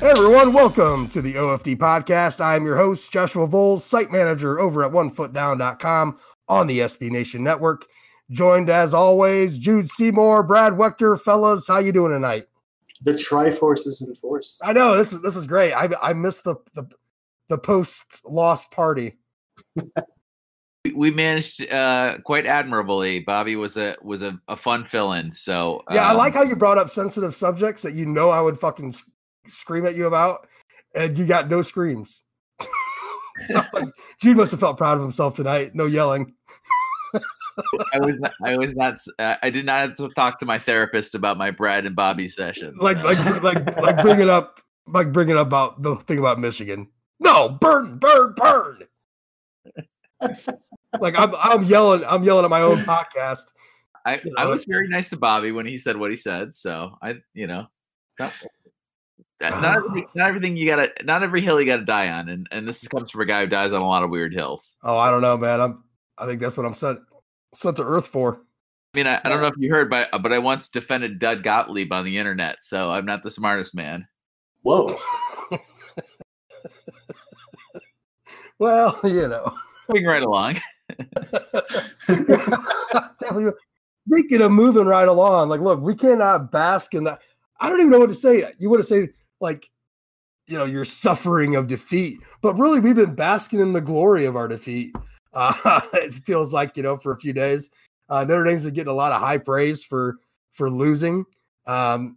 I'm everyone, welcome to the OFD podcast. I am your host, Joshua Vowles, site manager over at onefootdown.com on the SB Nation Network. Joined as always, Jude Seymour, Brad Wechter, fellas. How you doing tonight? The Triforce is in force. I know this is this is great. I I missed the the, the post loss party. We- we managed uh, quite admirably. Bobby was a was a, a fun fill-in. So Yeah, I um, like how you brought up sensitive subjects that you know I would fucking scream at you about, and you got no screams. So, like, Jude must have felt proud of himself tonight. No yelling. I was not, I was not I did not have to talk to my therapist about my Brad and Bobby session. like like like like bringing it up like bringing it up about the thing about Michigan. No, burn, burn, burn. like I'm I'm yelling I'm yelling at my own podcast. I, you I was very nice to Bobby when he said what he said. So I you know not, not everything not everything you gotta not every hill you gotta die on and and this comes from a guy who dies on a lot of weird hills. Oh, I don't know, man. I'm I think that's what I'm sent sent to Earth for. I mean, I, I don't know if you heard, but but I once defended Doug Gottlieb on the internet, so I'm not the smartest man. Whoa. Well, you know. Moving right along. Speaking of moving right along, like, look, we cannot bask in that. I don't even know what to say. You want to say, like, you know, you're suffering of defeat, but really, we've been basking in the glory of our defeat. Uh, it feels like, you know, for a few days. Uh, Notre Dame's been getting a lot of high praise for for losing. Um,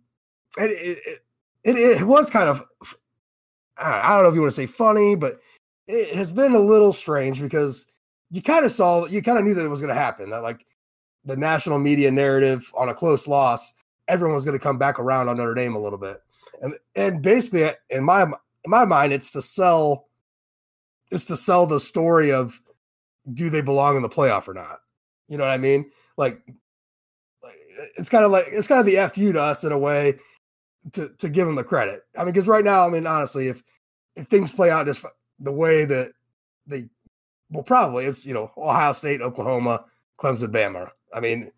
it, it, it, it was kind of, I don't know if you want to say funny, but it has been a little strange because you kind of saw, you kind of knew that it was going to happen. That like the national media narrative on a close loss, everyone was going to come back around on Notre Dame a little bit, and and basically in my in my mind, it's to sell, it's to sell the story of do they belong in the playoff or not? You know what I mean? Like, it's kind of like it's kind of the fu to us in a way to to give them the credit. I mean, because right now, I mean, honestly, if if things play out just the way that they well, probably it's you know Ohio State, Oklahoma, Clemson, Bama. I mean,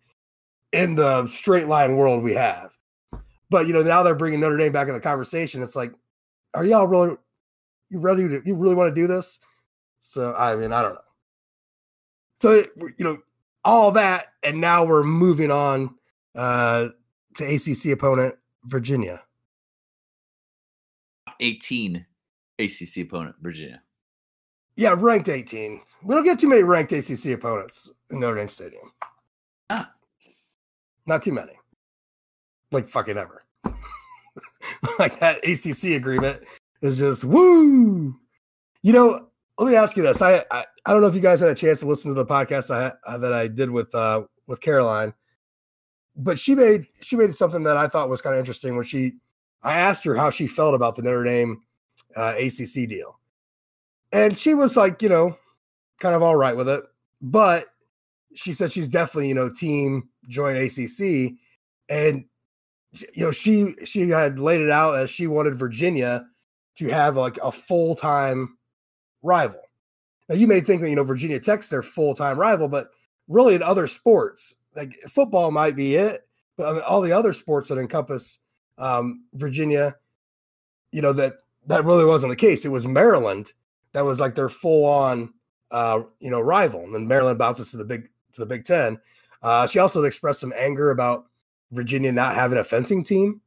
in the straight line world we have, but you know now they're bringing Notre Dame back in the conversation. It's like, are y'all really you ready to you really want to do this? So I mean, I don't know. So you know all that, and now we're moving on uh, to ACC opponent Virginia. 18 ACC opponent, Virginia. Yeah, ranked 18. We don't get too many ranked ACC opponents in Notre Dame Stadium. Ah. Not too many. Like fucking ever. like that ACC agreement is just woo. You know, let me ask you this. I, I I don't know if you guys had a chance to listen to the podcast I uh, that I did with uh with Caroline, but she made she made something that I thought was kind of interesting when she I asked her how she felt about the Notre Dame uh, ACC deal. And she was like, you know, kind of all right with it. But she said she's definitely, you know, team join ACC. And, you know, she she had laid it out as she wanted Virginia to have like a full time rival. Now, you may think that, you know, Virginia Tech's their full time rival, but really in other sports, like football might be it, but all the other sports that encompass um, Virginia, you know, that that really wasn't the case. It was Maryland that was like their full on uh, you know rival, and then Maryland bounces to the big to the Big Ten. Uh, she also expressed some anger about Virginia not having a fencing team,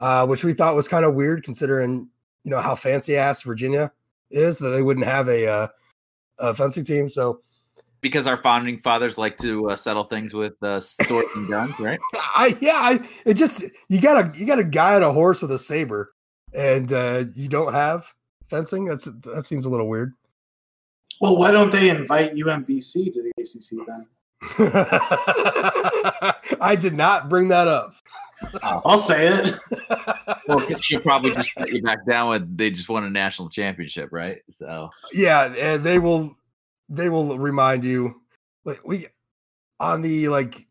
uh, which we thought was kind of weird considering you know how fancy ass Virginia is that they wouldn't have a, uh, a fencing team. So Because our founding fathers like to uh, settle things with uh, swords and guns, right? I yeah, I, it just you got a you got a guy on a horse with a saber, and uh, you don't have fencing. That's that seems a little weird. Well, why don't they invite UMBC to the ACC then? I did not bring that up. I'll say it. Well, because she'll probably just let you back down when they just won a national championship, right? So yeah, and they will they will remind you like we on the like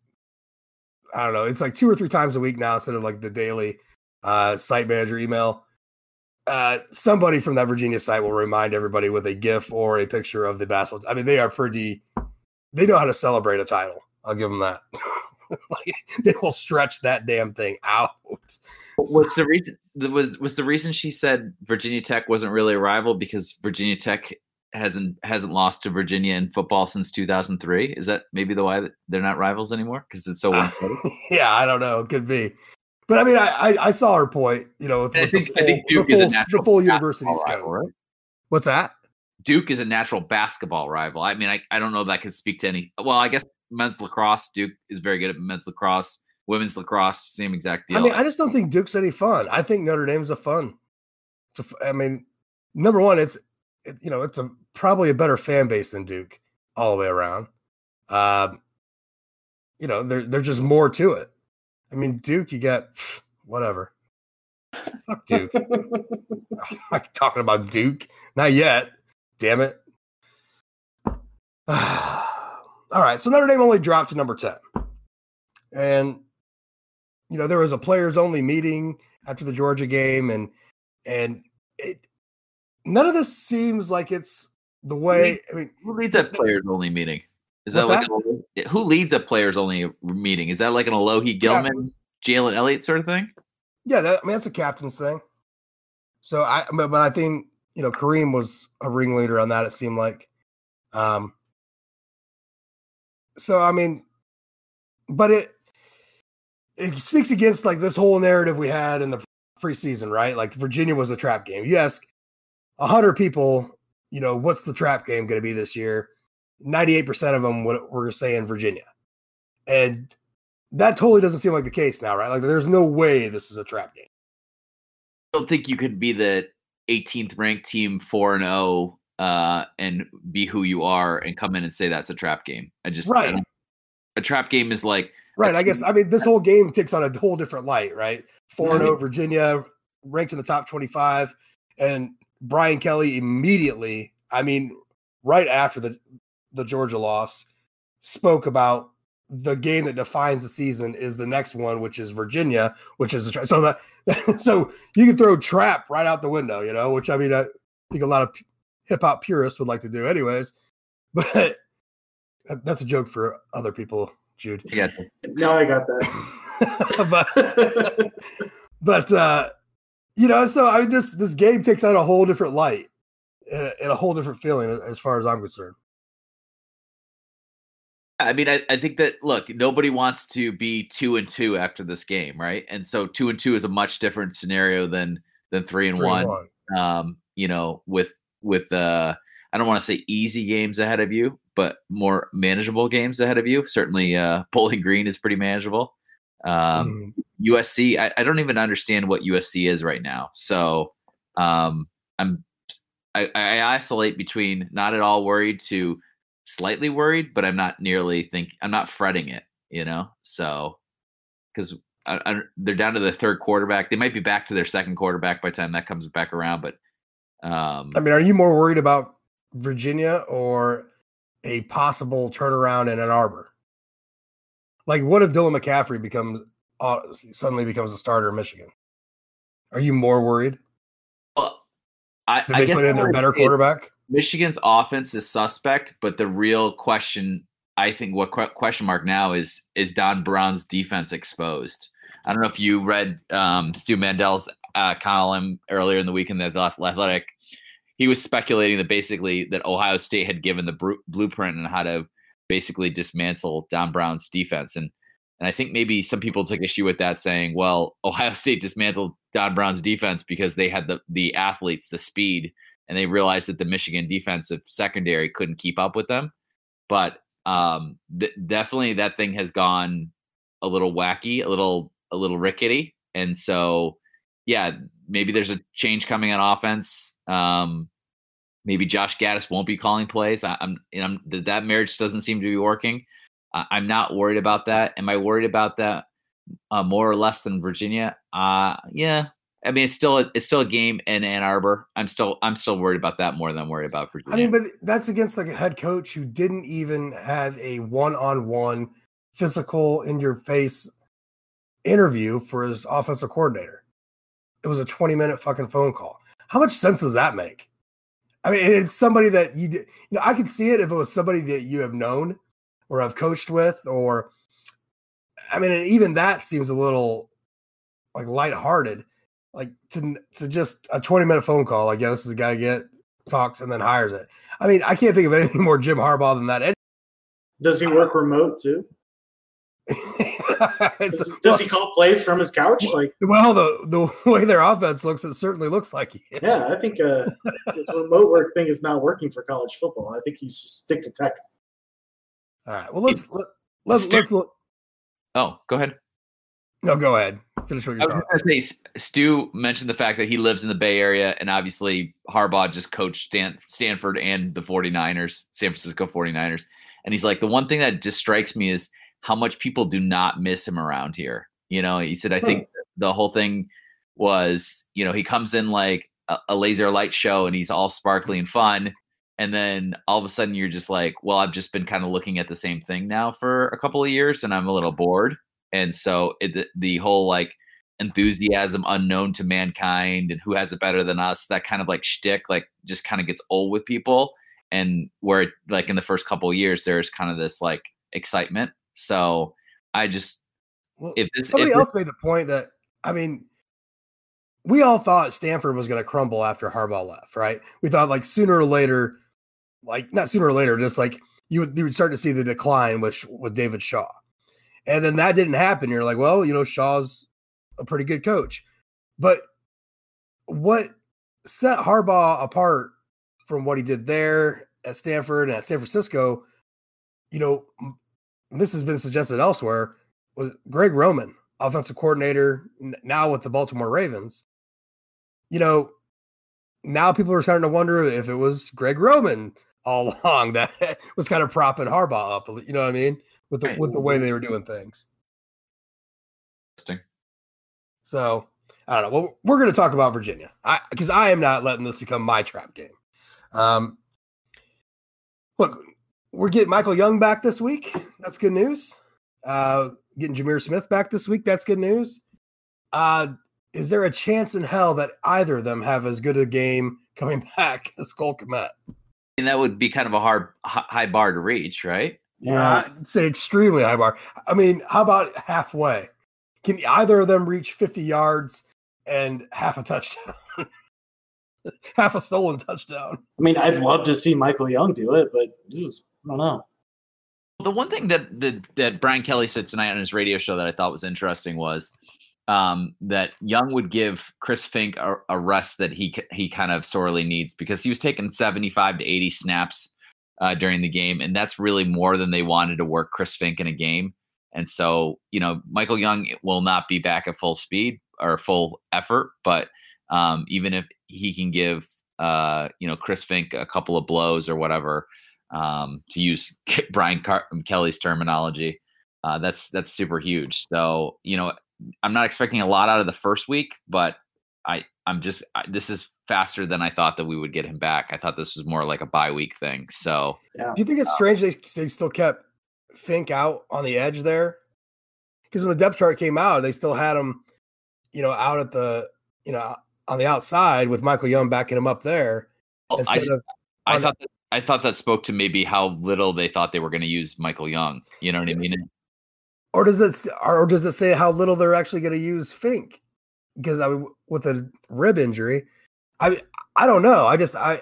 I don't know. It's like two or three times a week now instead of like the daily uh, site manager email. Uh, somebody from that Virginia site will remind everybody with a GIF or a picture of the basketball. I mean, they are pretty. They know how to celebrate a title. I'll give them that. like, they will stretch that damn thing out. What's the reason? Was was the reason she said Virginia Tech wasn't really a rival because Virginia Tech hasn't hasn't lost to Virginia in football since 2003. Is that maybe the why that they're not rivals anymore because it's so one sided? yeah, I don't know. It could be. But I mean, I I, I saw her point. You know, with, I think- the I full, think Duke the is a full, natural the full university scope. rival, right? What's that? Duke is a natural basketball rival. I mean, I, I don't know that I can speak to any. Well, I guess men's lacrosse. Duke is very good at men's lacrosse. Women's lacrosse, same exact deal. I mean, I just don't think Duke's any fun. I think Notre Dame's a fun. It's a, f- I mean, number one, it's it, you know, it's a probably a better fan base than Duke all the way around. Um, you know, there there's just more to it. I mean, Duke, you got whatever. Fuck Duke. I'm not talking about Duke. Not yet. Damn it. All right. So Notre Dame only dropped to number 10. And you know, there was a players only meeting after the Georgia game, and and it none of this seems like it's the way. I mean, who leads that players only meeting? Is that like an, who leads a players only meeting? Is that like an Alohi Gilman. Jalen Elliott sort of thing? Yeah, that, I mean that's a captain's thing. So I, but, but I think you know Kareem was a ringleader on that. It seemed like. Um. So I mean, but it it speaks against like this whole narrative we had in the preseason, right? Like Virginia was a trap game. You ask hundred people, you know, what's the trap game going to be this year? Ninety-eight percent of them would, were saying Virginia, and that totally doesn't seem like the case now, right? Like there's no way this is a trap game. I don't think you could be the 18th ranked team 4 and 0 uh, and be who you are and come in and say that's a trap game. I just Right. don't- a trap game is like Right. I guess I mean this whole game takes on a whole different light, right? Four and Virginia, ranked in the top twenty-five, and Brian Kelly immediately, I mean, right after the the Georgia loss, spoke about the game that defines the season is the next one, which is Virginia, which is a tra- so that so you can throw trap right out the window, you know, which I mean I think a lot of hip hop purists would like to do, anyways. But that's a joke for other people, Jude. I got now I got that. but but uh you know so i mean this this game takes on a whole different light and a, and a whole different feeling as far as i'm concerned I mean, I, I think that look, nobody wants to be two and two after this game, right? And so two and two is a much different scenario than than three and Three one. and one. Um, you know, with with uh I don't want to say easy games ahead of you, but more manageable games ahead of you. Certainly uh Bowling Green is pretty manageable. Um Mm, USC, I, I don't even understand what USC is right now. So um, I'm I, I isolate between not at all worried to slightly worried, but I'm not nearly think I'm not fretting it, you know. So because they're down to the third quarterback, they might be back to their second quarterback by the time that comes back around. But um, i mean are you more worried about virginia or a possible turnaround in ann arbor? Like what if dylan mccaffrey becomes uh, suddenly becomes a starter in michigan? Are you more worried? Well, I, did I they guess put in their better quarterback? Michigan's offense is suspect, but the real question, I think, what que- question mark now is is Don Brown's defense exposed? I don't know if you read um, Stu Mandel's uh, column earlier in the week in the Athletic. He was speculating that basically that Ohio State had given the bru- blueprint on how to basically dismantle Don Brown's defense, and and I think maybe some people took issue with that, saying, "Well, Ohio State dismantled Don Brown's defense because they had the the athletes, the speed." and they realized that the Michigan defensive secondary couldn't keep up with them. But um, th- definitely that thing has gone a little wacky, a little a little rickety, and so yeah, maybe there's a change coming on offense. Um, maybe Josh Gattis won't be calling plays. I, I'm, you know, that that marriage doesn't seem to be working. I, I'm not worried about that. Am I worried about that uh, more or less than Virginia? Uh, yeah, I mean, it's still a, it's still a game in Ann Arbor. I'm still I'm still worried about that more than I'm worried about Virginia. I mean, but that's against like a head coach who didn't even have a one-on-one physical in your face interview for his offensive coordinator. It was a 20 minute fucking phone call. How much sense does that make? I mean, it's somebody that you, you know, I could see it if it was somebody that you have known or have coached with, or, I mean, even that seems a little like lighthearted, like to to just a 20 minute phone call. Like, yeah, this is the guy get talks and then hires it. I mean, I can't think of anything more Jim Harbaugh than that. Does he work remote too? It's- Does, does he call plays from his couch? Like, well, the the way their offense looks, it certainly looks like he is. yeah, I think uh, this remote work thing is not working for college football. I think you stick to tech. All right. Well, let's let, let's Stu- let's look. Oh, go ahead. No, go ahead. Finish what you're was going to say, Stu mentioned the fact that he lives in the Bay Area, and obviously Harbaugh just coached Stan- Stanford and the 49ers, San Francisco 49ers. And he's like, the one thing that just strikes me is how much people do not miss him around here. You know, he said, I hmm. think the whole thing was, you know, he comes in like a, a laser light show and he's all sparkly and fun. And then all of a sudden you're just like, well, I've just been kind of looking at the same thing now for a couple of years and I'm a little bored. And so it, the, the whole like enthusiasm unknown to mankind and who has it better than us, that kind of like shtick, like just kind of gets old with people. And where like in the first couple of years, there's kind of this like excitement. So I just, Well, if this, somebody if else made the point that I mean, we all thought Stanford was going to crumble after Harbaugh left, right? We thought like sooner or later, like not sooner or later, just like you would you would start to see the decline with with David Shaw, and then that didn't happen. You're like, well, you know, Shaw's a pretty good coach, but what set Harbaugh apart from what he did there at Stanford and at San Francisco, you know, this has been suggested elsewhere, was Greg Roman, offensive coordinator, now with the Baltimore Ravens. You know, now people are starting to wonder if it was Greg Roman all along that was kind of propping Harbaugh up. You know what I mean? With the with the way they were doing things. interesting. So I don't know. Well, we're going to talk about Virginia because I, am not letting this become my trap game. Um, look, we're getting Michael Young back this week. That's good news. Uh, getting Jahmir Smith back this week. That's good news. Uh, is there a chance in hell that either of them have as good a game coming back as Cole Kmet? And that would be kind of a hard, high bar to reach, right? Yeah, I'd say extremely high bar. I mean, how about halfway? Can either of them reach 50 yards and half a touchdown? half a stolen touchdown. I mean, I'd love to see Michael Young do it, but geez, I don't know. The one thing that that, that Brian Kelly said tonight on his radio show that I thought was interesting was um, that Young would give Chris Finke a, a rest that he he kind of sorely needs because he was taking seventy five to eighty snaps uh, during the game, and that's really more than they wanted to work Chris Finke in a game. And so, you know, Michael Young will not be back at full speed or full effort, but um, even if he can give, uh, you know, Chris Finke a couple of blows or whatever, um, to use Brian Car- Kelly's terminology, uh, that's that's super huge. So, you know, I'm not expecting a lot out of the first week, but I I'm just I, this is faster than I thought that we would get him back. I thought this was more like a bye week thing. So, Do you think it's strange they, they still kept Finke out on the edge there? Because when the depth chart came out, they still had him, you know, out at the, you know, on the outside with Michael Young backing him up there well, I, instead just- of I on the- thought that, I thought that spoke to maybe how little they thought they were going to use Michael Young. You know what I mean? or does it or does it say how little they're actually going to use Finke? Because I with a rib injury, I I don't know. I just I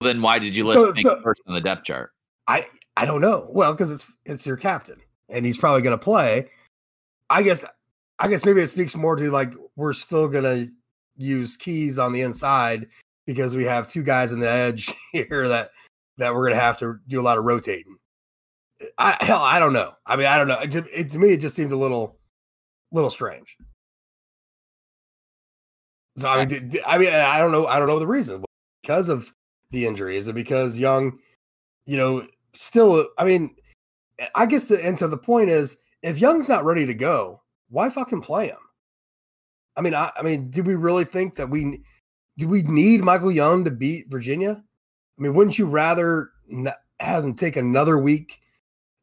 Then why did you list So- Finke so- first on the depth chart? I I don't know. Well, because it's it's your captain and he's probably going to play. I guess I guess maybe it speaks more to like we're still going to use keys on the inside because we have two guys on the edge here that that we're going to have to do a lot of rotating. I hell I don't know. I mean I don't know. It, it, to me it just seemed a little little strange. So I mean, did- did- I mean, I don't know. I don't know the reason because of the injury. Is it because Young, you know, still? I mean, eh, I guess the and to the point is, if Young's not ready to go, why fucking play him? I mean, I, I mean, do we really think that we do we need Michael Young to beat Virginia? I mean, wouldn't you rather have him take another week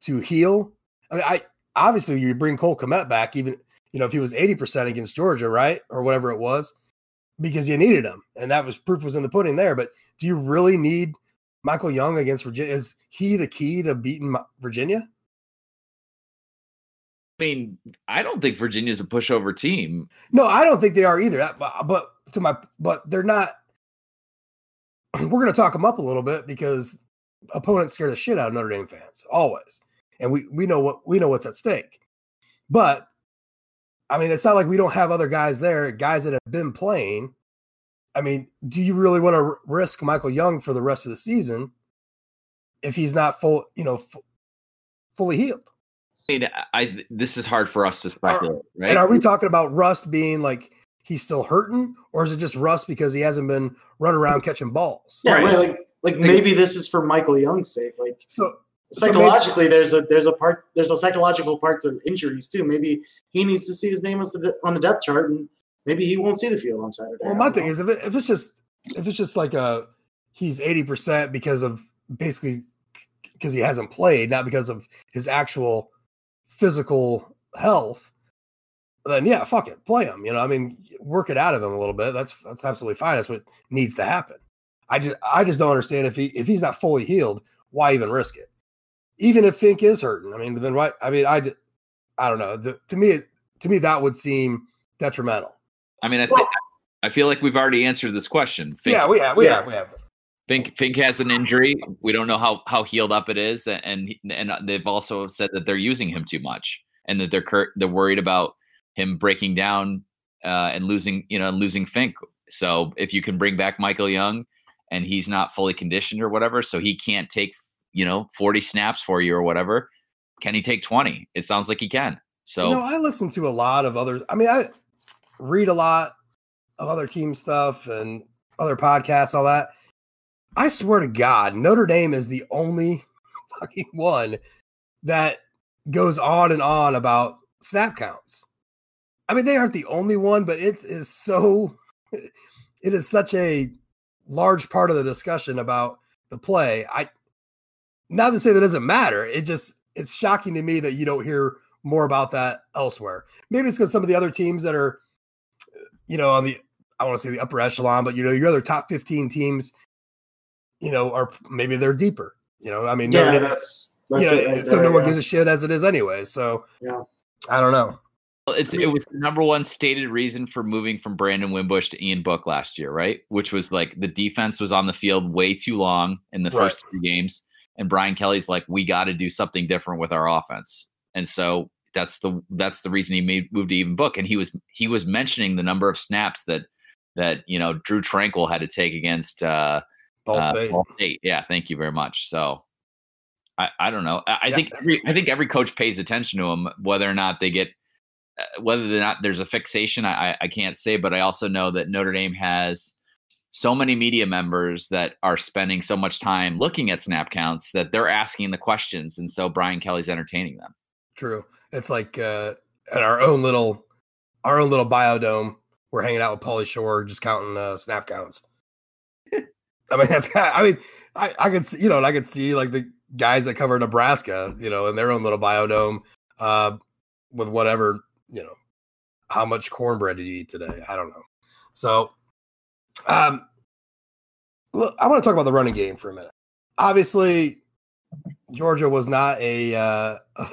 to heal? I mean, I obviously you bring Cole Kmet back, even you know, if he was 80% against Georgia, right? Or whatever it was, because you needed him. And that was proof was in the pudding there. But do you really need Michael Young against Virginia? Is he the key to beating Virginia? I mean, I don't think Virginia's a pushover team. No, I don't think they are either. But, but to my, but they're not. We're going to talk them up a little bit because opponents scare the shit out of Notre Dame fans always, and we we know what we know what's at stake. But I mean, it's not like we don't have other guys there, guys that have been playing. I mean, do you really want to risk Michael Young for the rest of the season if he's not full, you know, f- fully healed? I mean, I this is hard for us to speculate, right? And are we talking about Rust being like he's still hurting, or is it just Rust because he hasn't been running around catching balls? Yeah, Right. right, like like maybe this is for Michael Young's sake. Like So So maybe- psychologically, there's a there's a part there's a psychological part to injuries too. Maybe he needs to see his name as the, on the depth chart, and maybe he won't see the field on Saturday. Well, my thing know. is if it, if it's just if it's just like a he's eighty percent because of basically because he hasn't played, not because of his actual physical health, then yeah, fuck it, play him. You know, I mean, work it out of him a little bit. That's that's absolutely fine. That's what needs to happen. I just I just don't understand if he if he's not fully healed, why even risk it? Even if Finke is hurting, I mean, then why? I mean, I I don't know. To, to me, to me, that would seem detrimental. I mean, I Well- think I feel like we've already answered this question. Finke, yeah, we have, we yeah. have, we have. Finke, Finke has an injury. We don't know how how healed up it is, and and they've also said that they're using him too much, and that they're cur- they're worried about him breaking down uh, and losing you know losing Finke. So if you can bring back Michael Young, and he's not fully conditioned or whatever, so he can't take you know forty snaps for you or whatever, can he take twenty? It sounds like he can. So you know, I listen to a lot of other. I mean, I read a lot of other team stuff and other podcasts, all that. I swear to God, Notre Dame is the only fucking one that goes on and on about snap counts. I mean, they aren't the only one, but it is so. It is such a large part of the discussion about the play. I not to say that doesn't matter. It just it's shocking to me that you don't hear more about that elsewhere. Maybe it's because some of the other teams that are, you know, on the I want to say the upper echelon, but you know, your other top fifteen teams, you know, are maybe they're deeper. You know, I mean, yeah, Dame- that's you know, it right so there, no one yeah. gives a shit as it is anyway. So Yeah. I don't know. It's it was the number one stated reason for moving from Brandon Wimbush to Ian Book last year, right? Which was like the defense was on the field way too long in the Right. first three games, and Brian Kelly's like, we got to do something different with our offense, and so that's the that's the reason he made moved to Ian Book, and he was he was mentioning the number of snaps that that you know Drew Tranquill had to take against uh, Ball uh, State. Ball State. Yeah, thank you very much. So. I, I don't know. I, I Yeah. think every I think every coach pays attention to them, whether or not they get uh, whether or not there's a fixation, I, I- I can't say, but I also know that Notre Dame has so many media members that are spending so much time looking at snap counts that they're asking the questions, and so Brian Kelly's entertaining them. True. It's like uh at our own little our own little biodome. We're hanging out with Pauly Shore, just counting uh, snap counts. I mean, that's I mean, I I could see, you know, and I could see like the guys that cover Nebraska, you know, in their own little biodome, uh, with whatever, you know, how much cornbread did you eat today? I don't know. So, um, look, I want to talk about the running game for a minute. Obviously, Georgia was not a uh,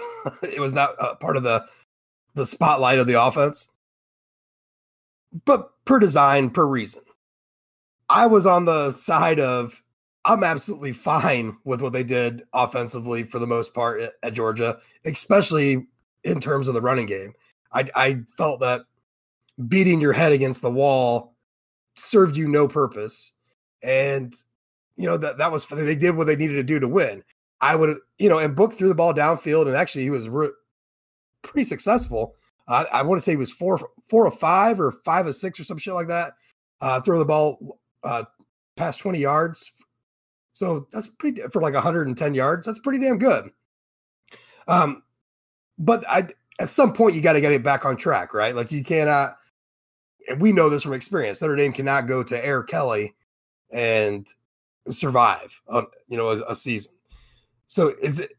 it was not part of the the spotlight of the offense, but per design, per reason. I was on the side of I'm absolutely fine with what they did offensively for the most part at, at Georgia, especially in terms of the running game. I, I felt that beating your head against the wall served you no purpose, and you know that that was they did what they needed to do to win. I would, you know, and Book threw the ball downfield, and actually he was re- pretty successful. Uh, I want to say he was four four of five or five of six or some shit like that. Uh, throw the ball uh, past twenty yards, so that's pretty for like 110 yards. That's pretty damn good. Um, but I at some point you got to get it back on track, right? Like you cannot. And we know this from experience. Notre Dame cannot go to Air Kelly and survive, on, you know, a, a season. So is it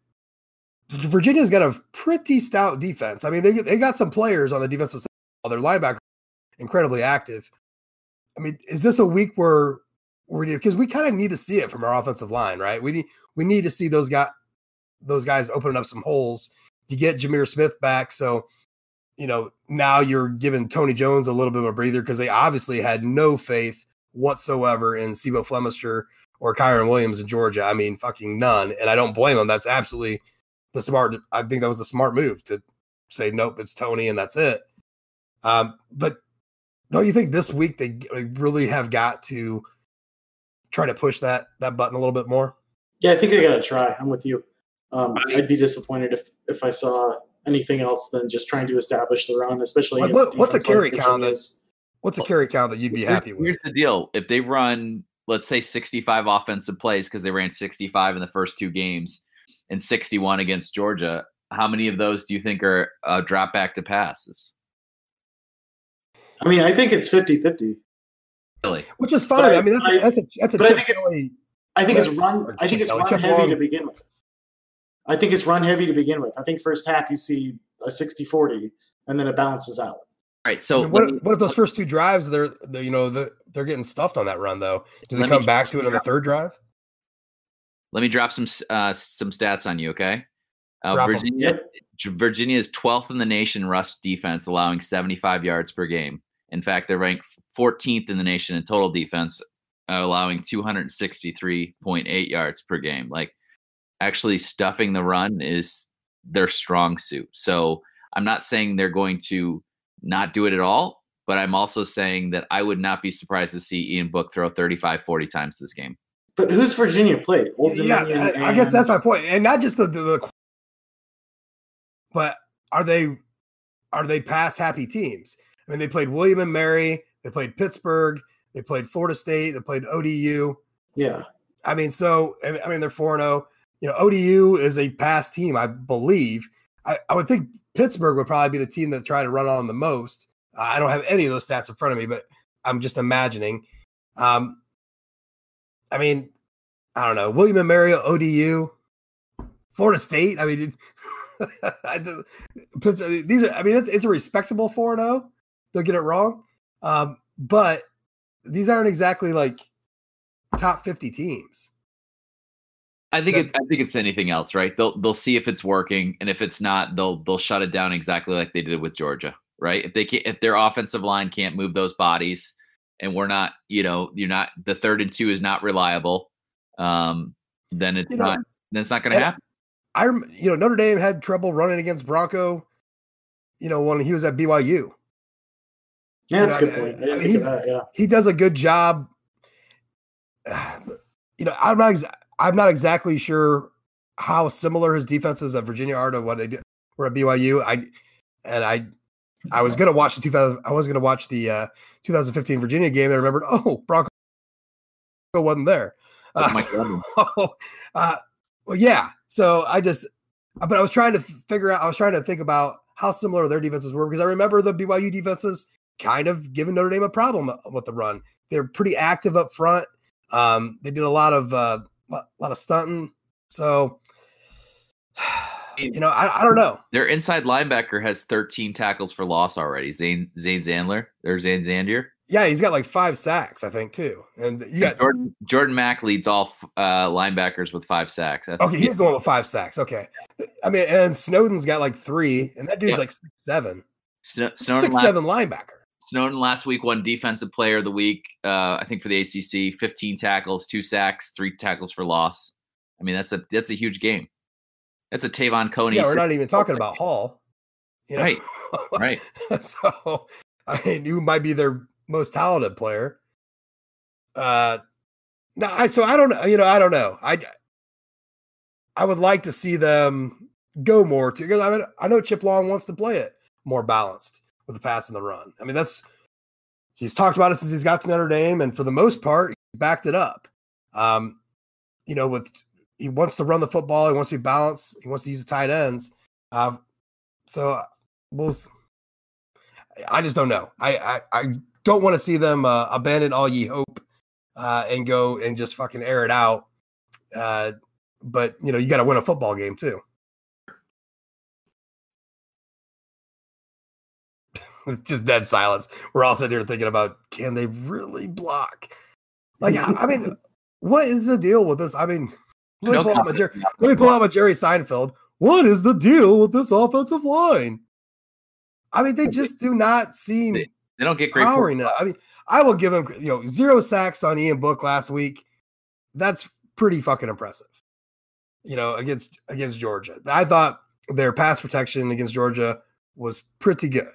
Virginia's got a pretty stout defense. I mean, they they got some players on the defensive side. Their linebacker incredibly active. I mean, is this a week where where because we kind of need to see it from our offensive line, right? We need we need to see those guys those guys opening up some holes. You get Jahmir Smith back, so you know now you're giving Tony Jones a little bit of a breather because they obviously had no faith whatsoever in C'Bo Flemister or Kyren Williams in Georgia. I mean, fucking none, and I don't blame them. That's absolutely the smart. I think that was the smart move to say nope, it's Tony, and that's it. Um, but don't you think this week they really have got to try to push that that button a little bit more? Yeah, I think they got to try. I'm with you. Um, I'd be disappointed if if I saw anything else than just trying to establish the run, especially like, what, what's a carry like count? That's, what's a carry count that you'd be happy with? Here's the deal: if they run, let's say, 65 offensive plays because they ran 65 in the first two games and 61 against Georgia, how many of those do you think are uh, drop back to passes? I mean, I think it's 50 50. Really? Which is fine. I, I, mean, that's, I, that's a, that's a but I think it's, I think it's run. I think it's run heavy to begin with. I think it's run heavy to begin with. I think first half you see a 60 40 and then it balances out. All right. So I mean, what, what if those first two drives they're, they're you know they're, they're getting stuffed on that run though? Do they come back to it on the third drive? Let me drop some uh, some stats on you, okay? Uh, Virginia yep. Virginia is 12th in the nation rush defense, allowing 75 yards per game. In fact, they're ranked 14th in the nation in total defense, uh, allowing 263.8 yards per game. Like actually stuffing the run is their strong suit. So I'm not saying they're going to not do it at all, but I'm also saying that I would not be surprised to see Ian Book throw 35, 40 times this game. But who's Virginia played? Old yeah, I, I, guess that's my point. point, and not just the, the, the, but are they are they pass happy teams? I mean, they played William and Mary, they played Pittsburgh, they played Florida State, they played ODU. Yeah, I mean, so I mean they're four zero. You know, ODU is a past team, I believe. I, I would think Pittsburgh would probably be the team that tried to run on the most. I don't have any of those stats in front of me, but I'm just imagining. Um, I mean, I don't know. William and Mary, ODU, Florida State. I mean, these are. I mean, it's, it's a respectable four and zero. Oh. Don't get it wrong, um, but these aren't exactly like top fifty teams. I think it, I think it's anything else, right? They'll they'll see if it's working, and if it's not, they'll they'll shut it down exactly like they did with Georgia, right? If they can, if their offensive line can't move those bodies, and we're not, you know, you're not the third and two is not reliable, um, then it's you not know, then it's not going to happen. I you know Notre Dame had trouble running against Bronco, you know, when he was at BYU. Yeah, that's you know, a good point. I, I mean, that, yeah. He does a good job. You know, I'm not I'm not exactly sure how similar his defenses at Virginia are to what they did were at BYU. I and I I was gonna watch the 2000. I was gonna watch the uh, 2015 Virginia game. I remembered, oh, Bronco wasn't there. Uh, so, uh, well, yeah. So I just, but I was trying to figure out. I was trying to think about how similar their defenses were because I remember the BYU defenses kind of giving Notre Dame a problem with the run. They're pretty active up front. Um, they did a lot of uh, a lot of stunting. So you know, I, I don't know. Their inside linebacker has 13 tackles for loss already. Zane Zane Zandler, there's Zane Zandier. Yeah, he's got like five sacks, I think, too. And you got Jordan, Jordan Mack leads all uh, linebackers with five sacks. Okay, he's the one with five sacks. Okay, I mean, and Snowden's got like three, and that dude's yeah. like six seven. Snow, Snowden six seven linebacker. Snowden last week won Defensive Player of the Week. Uh, I think for the ACC, 15 tackles, two sacks, three tackles for loss. I mean, that's a that's a huge game. That's a Te'von Coney. Yeah, we're not even talking about Hall. You know? Right. Right. so I mean, you might be their most talented player. Uh no, I so I don't know. You know, I don't know. I I would like to see them go more to because I mean I know Chip Long wants to play it more balanced with the pass and the run. I mean, that's he's talked about it since he's got to Notre Dame, and for the most part, he's backed it up. Um, you know, with he wants to run the football. He wants to be balanced. He wants to use the tight ends. Uh, so we'll. I just don't know. I I, I don't want to see them uh, abandon all ye hope uh, and go and just fucking air it out. Uh, but you know, you got to win a football game too. just dead silence. We're all sitting here thinking about can they really block? Like, I mean, what is the deal with this? I mean, let me, no pull, out my Jerry, let me pull out my Jerry Seinfeld. What is the deal with this offensive line? I mean, they just do not seem they, they don't get great powering I mean, I will give them you know zero sacks on Ian Book last week. That's pretty fucking impressive. You know, against against Georgia. I thought their pass protection against Georgia was pretty good.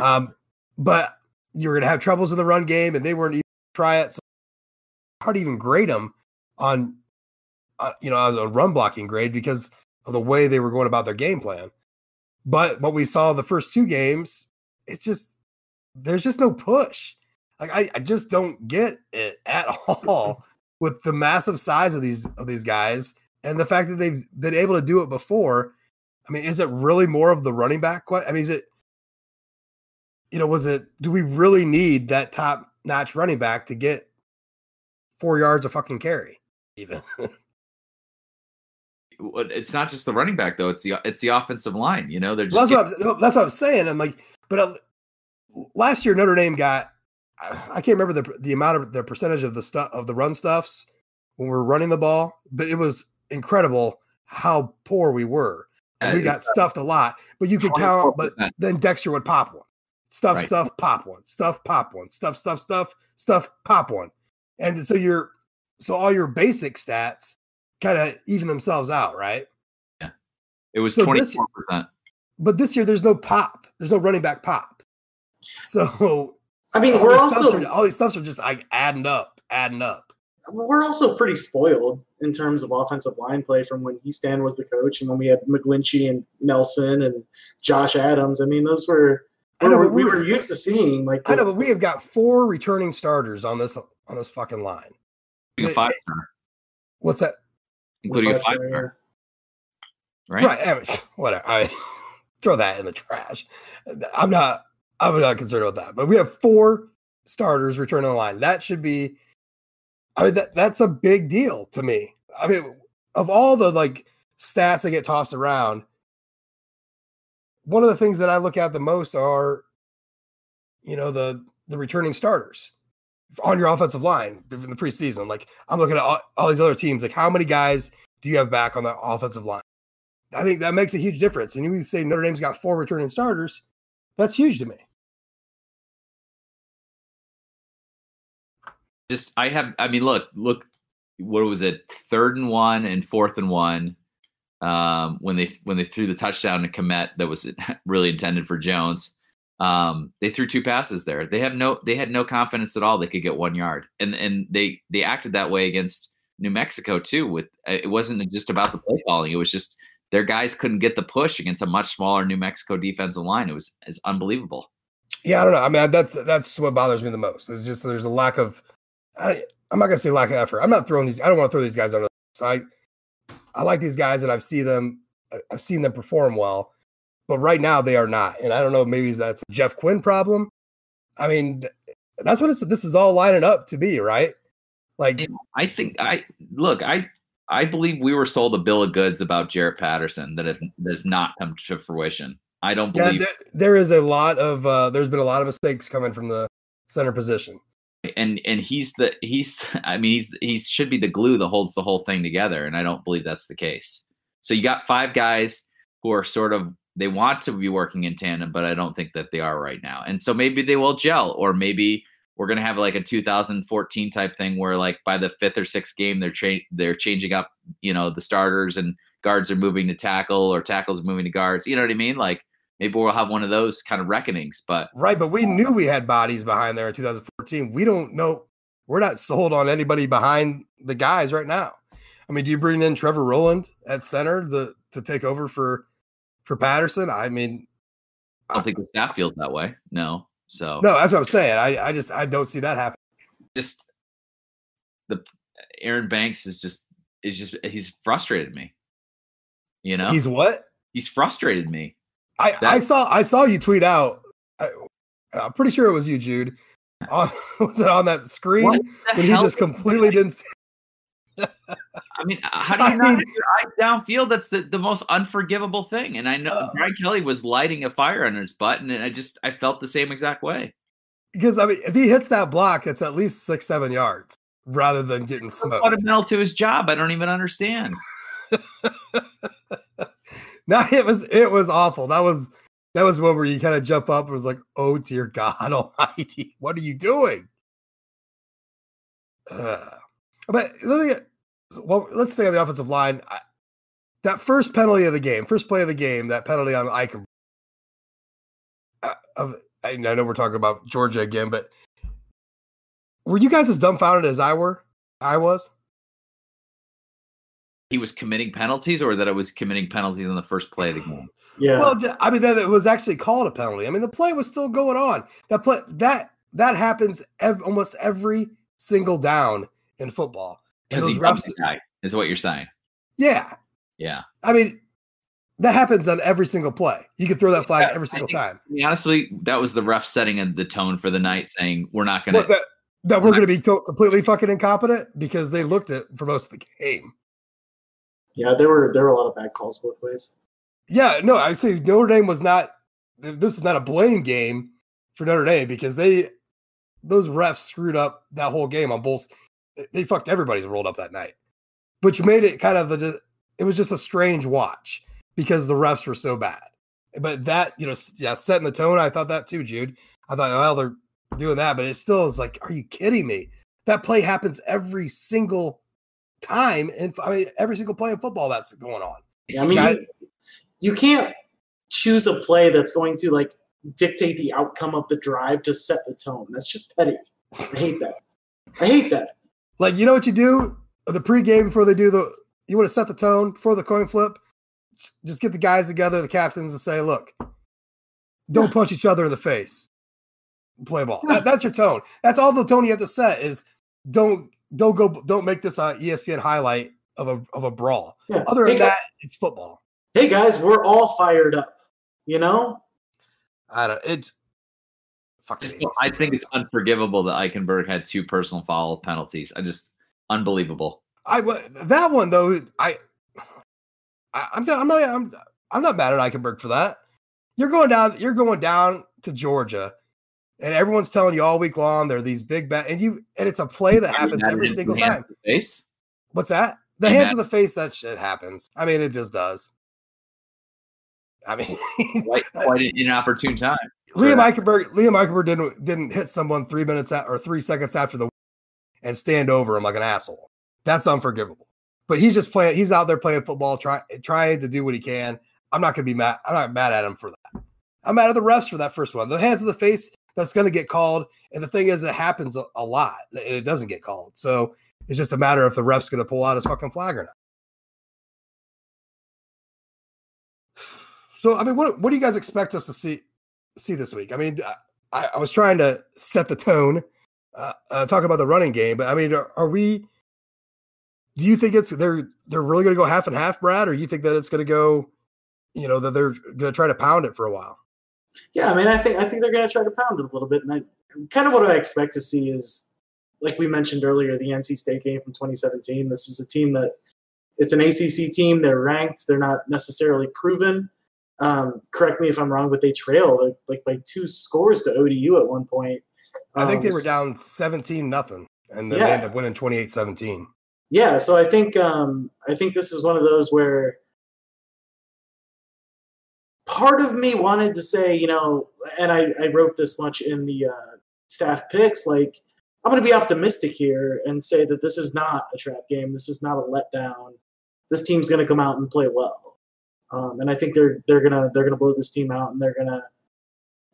Um, but you're going to have troubles in the run game, and they weren't even try it. So hard to even grade them on, uh, you know, as a run blocking grade because of the way they were going about their game plan. But what we saw the first two games, it's just there's just no push. Like I, I just don't get it at all with the massive size of these of these guys and the fact that they've been able to do it before. I mean, is it really more of the running back? I mean, is it you know, was it do we really need that top notch running back to get four yards of fucking carry? Even it's not just the running back though; it's the it's the offensive line. You know, they're just well, that's, getting- what that's what I'm saying. I'm like, but uh, last year Notre Dame got I can't remember the the amount of the percentage of the stuff of the run stuffs when we are running the ball, but it was incredible how poor we were. And we got stuffed a lot, but you could count. But then Dexter would pop one. Stuff, right. stuff, pop one. Stuff, pop one. Stuff, stuff, stuff, stuff, pop one. And so you're so all your basic stats kind of even themselves out, right? Yeah. It was twenty four percent. But this year there's no pop. There's no running back pop. So I mean, we're also are, all these stuffs are just like adding up, adding up. We're also pretty spoiled in terms of offensive line play from when Hiestand was the coach and when we had McGlinchey and Nelson and Josh Adams. I mean, those were I know, we, were used to seeing like the, I know, but we have got four returning starters on this on this fucking line. five star. What's that? Including a five star. Right. Right. I mean, whatever. I throw that in the trash. I'm not. I'm not concerned about that. But we have four starters returning the line. That should be. I mean, that that's a big deal to me. I mean, of all the like stats that get tossed around, one of the things that I look at the most are, you know, the the returning starters on your offensive line in the preseason. Like I'm looking at all, all, these other teams. Like how many guys do you have back on the offensive line? I think that makes a huge difference. And you say Notre Dame's got four returning starters. That's huge to me. Just I have. I mean, look, look. What was it? Third and one and fourth and one um, when they when they threw the touchdown to Kmet that was really intended for Jones. Um, they threw two passes there. They have no they had no confidence at all they could get one yard, and and they they acted that way against New Mexico too. With it wasn't just about the play calling; it was just their guys couldn't get the push against a much smaller New Mexico defensive line. It was it's unbelievable. Yeah, I don't know. I mean, that's that's what bothers me the most. It's just there's a lack of. I, I'm not gonna say lack of effort. I'm not throwing these. I don't want to throw these guys under the. side. I like these guys and I've seen them I've seen them perform well, but right now they are not. And I don't know, maybe that's a Jeff Quinn problem. I mean, that's what it's this is all lining up to be, right? Like I think I look, I I believe we were sold a bill of goods about Jarrett Patterson that has, that has not come to fruition. I don't believe yeah, there, there is a lot of uh, there's been a lot of mistakes coming from the center position and and he's the he's I mean he's he should be the glue that holds the whole thing together, and I don't believe that's the case. So you got five guys who are sort of they want to be working in tandem, but I don't think that they are right now. And so maybe they will gel, or maybe we're gonna have like a 2014 type thing where like by the fifth or sixth game they're tra- they're changing up, you know, the starters and guards are moving to tackle or tackles moving to guards. You know what I mean? Like maybe we'll have one of those kind of reckonings. But right, but we knew we had bodies behind there in 2014. We don't know. We're not sold on anybody behind the guys right now. I mean, do you bring in Trevor Ruhland at center to to take over for for Patterson? I mean, I don't think the staff feels that way. No. So no, that's what I'm saying. I I just I don't see that happen. Just the Aaron Banks is just is just he's frustrated me. You know, he's what? He's frustrated me. I, I saw I saw you tweet out. I, am pretty sure it was you, Jude. On, was it on that screen when he just completely didn't? See, I mean, how do you I not mean, downfield? That's the, the most unforgivable thing. And I know uh, Brian Kelly was lighting a fire under his butt, and I just I felt the same exact way. Because I mean, if he hits that block, it's at least six, seven yards rather than getting smoked. Fundamental to his job. I don't even understand. no, it was it was awful. That was that was one where you kind of jump up and was like, "Oh dear God Almighty, what are you doing?" Uh, but let me well, let's stay on the offensive line. I, that first penalty of the game, first play of the game, that penalty on Icon. Uh, I know we're talking about Georgia again, but were you guys as dumbfounded as I were? I was. He was committing penalties, or that it was committing penalties on the first play of the game. Yeah. Well, I mean, that it was actually called a penalty. I mean, the play was still going on. That play that that happens ev- almost every single down in football. Because he refs, the guy is what you're saying. Yeah. Yeah. I mean, that happens on every single play. You can throw that flag yeah, every single think, time. honestly, that was the ref setting of the tone for the night, saying we're not going to that, that we're going to be to- completely fucking incompetent because they looked at for most of the game. Yeah, there were there were a lot of bad calls both ways. Yeah, no, I say Notre Dame was not. This is not a blame game for Notre Dame because they those refs screwed up that whole game on both they fucked everybody's rolled up that night, which made it kind of a, it was just a strange watch because the refs were so bad. But that, you know, yeah, setting the tone, I thought that too, Jude. I thought, well, they're doing that, but it still is like, are you kidding me? That play happens every single time, and I mean, every single play in football that's going on. Yeah, I mean, you, you can't choose a play that's going to like dictate the outcome of the drive to set the tone. That's just petty. I hate that. I hate that. Like, you know what you do? The pregame before they do the, you want to set the tone before the coin flip. Just get the guys together, the captains, and say, look, don't punch each other in the face. Play ball. That, that's your tone. That's all the tone you have to set is don't don't go don't make this a ESPN highlight of a of a brawl. Yeah. Other than hey, that, it's football. Hey guys, we're all fired up. You know? I don't it's Still, I think it's unforgivable that Eichenberg had two personal foul penalties. I just unbelievable. I that one though. I, I am not. I'm not. I'm, I'm not mad at Eichenberg for that. You're going down. You're going down to Georgia, and everyone's telling you all week long they're these big bad, and you and it's a play that happens every single time. Face. What's that? The hands of the face. That shit happens. I mean, it just does. I mean, quite, quite an inopportune time. Liam Eichenberg, Liam Eichenberg didn't didn't hit someone three minutes at, or three seconds after the and stand over him like an asshole. That's unforgivable. But he's just playing. He's out there playing football, trying trying to do what he can. I'm not going to be mad. I'm not mad at him for that. I'm mad at the refs for that first one. The hands of the face that's going to get called. And the thing is, it happens a, a lot, and it doesn't get called. So it's just a matter if the ref's going to pull out his fucking flag or not. So I mean, what what do you guys expect us to see see this week? I mean, I, I was trying to set the tone, uh, uh, talk about the running game, but I mean, are, are we? Do you think it's they're they're really going to go half and half, Brad, or you think that it's going to go, you know, that they're going to try to pound it for a while? Yeah, I mean, I think I think they're going to try to pound it a little bit, and I, kind of what I expect to see is, like we mentioned earlier, the NC State game from 2017. This is a team that it's an ACC team. They're ranked. They're not necessarily proven. Um, correct me if I'm wrong, but they trailed like, like by two scores to ODU at one point. Um, I think they um, were down 17 nothing, and then yeah. they ended up winning 28-17. Yeah, so I think um, I think this is one of those where part of me wanted to say, you know, and I, I wrote this much in the uh, staff picks, like I'm going to be optimistic here and say that this is not a trap game. This is not a letdown. This team's going to come out and play well. Um, and I think they're they're gonna they're gonna blow this team out, and they're gonna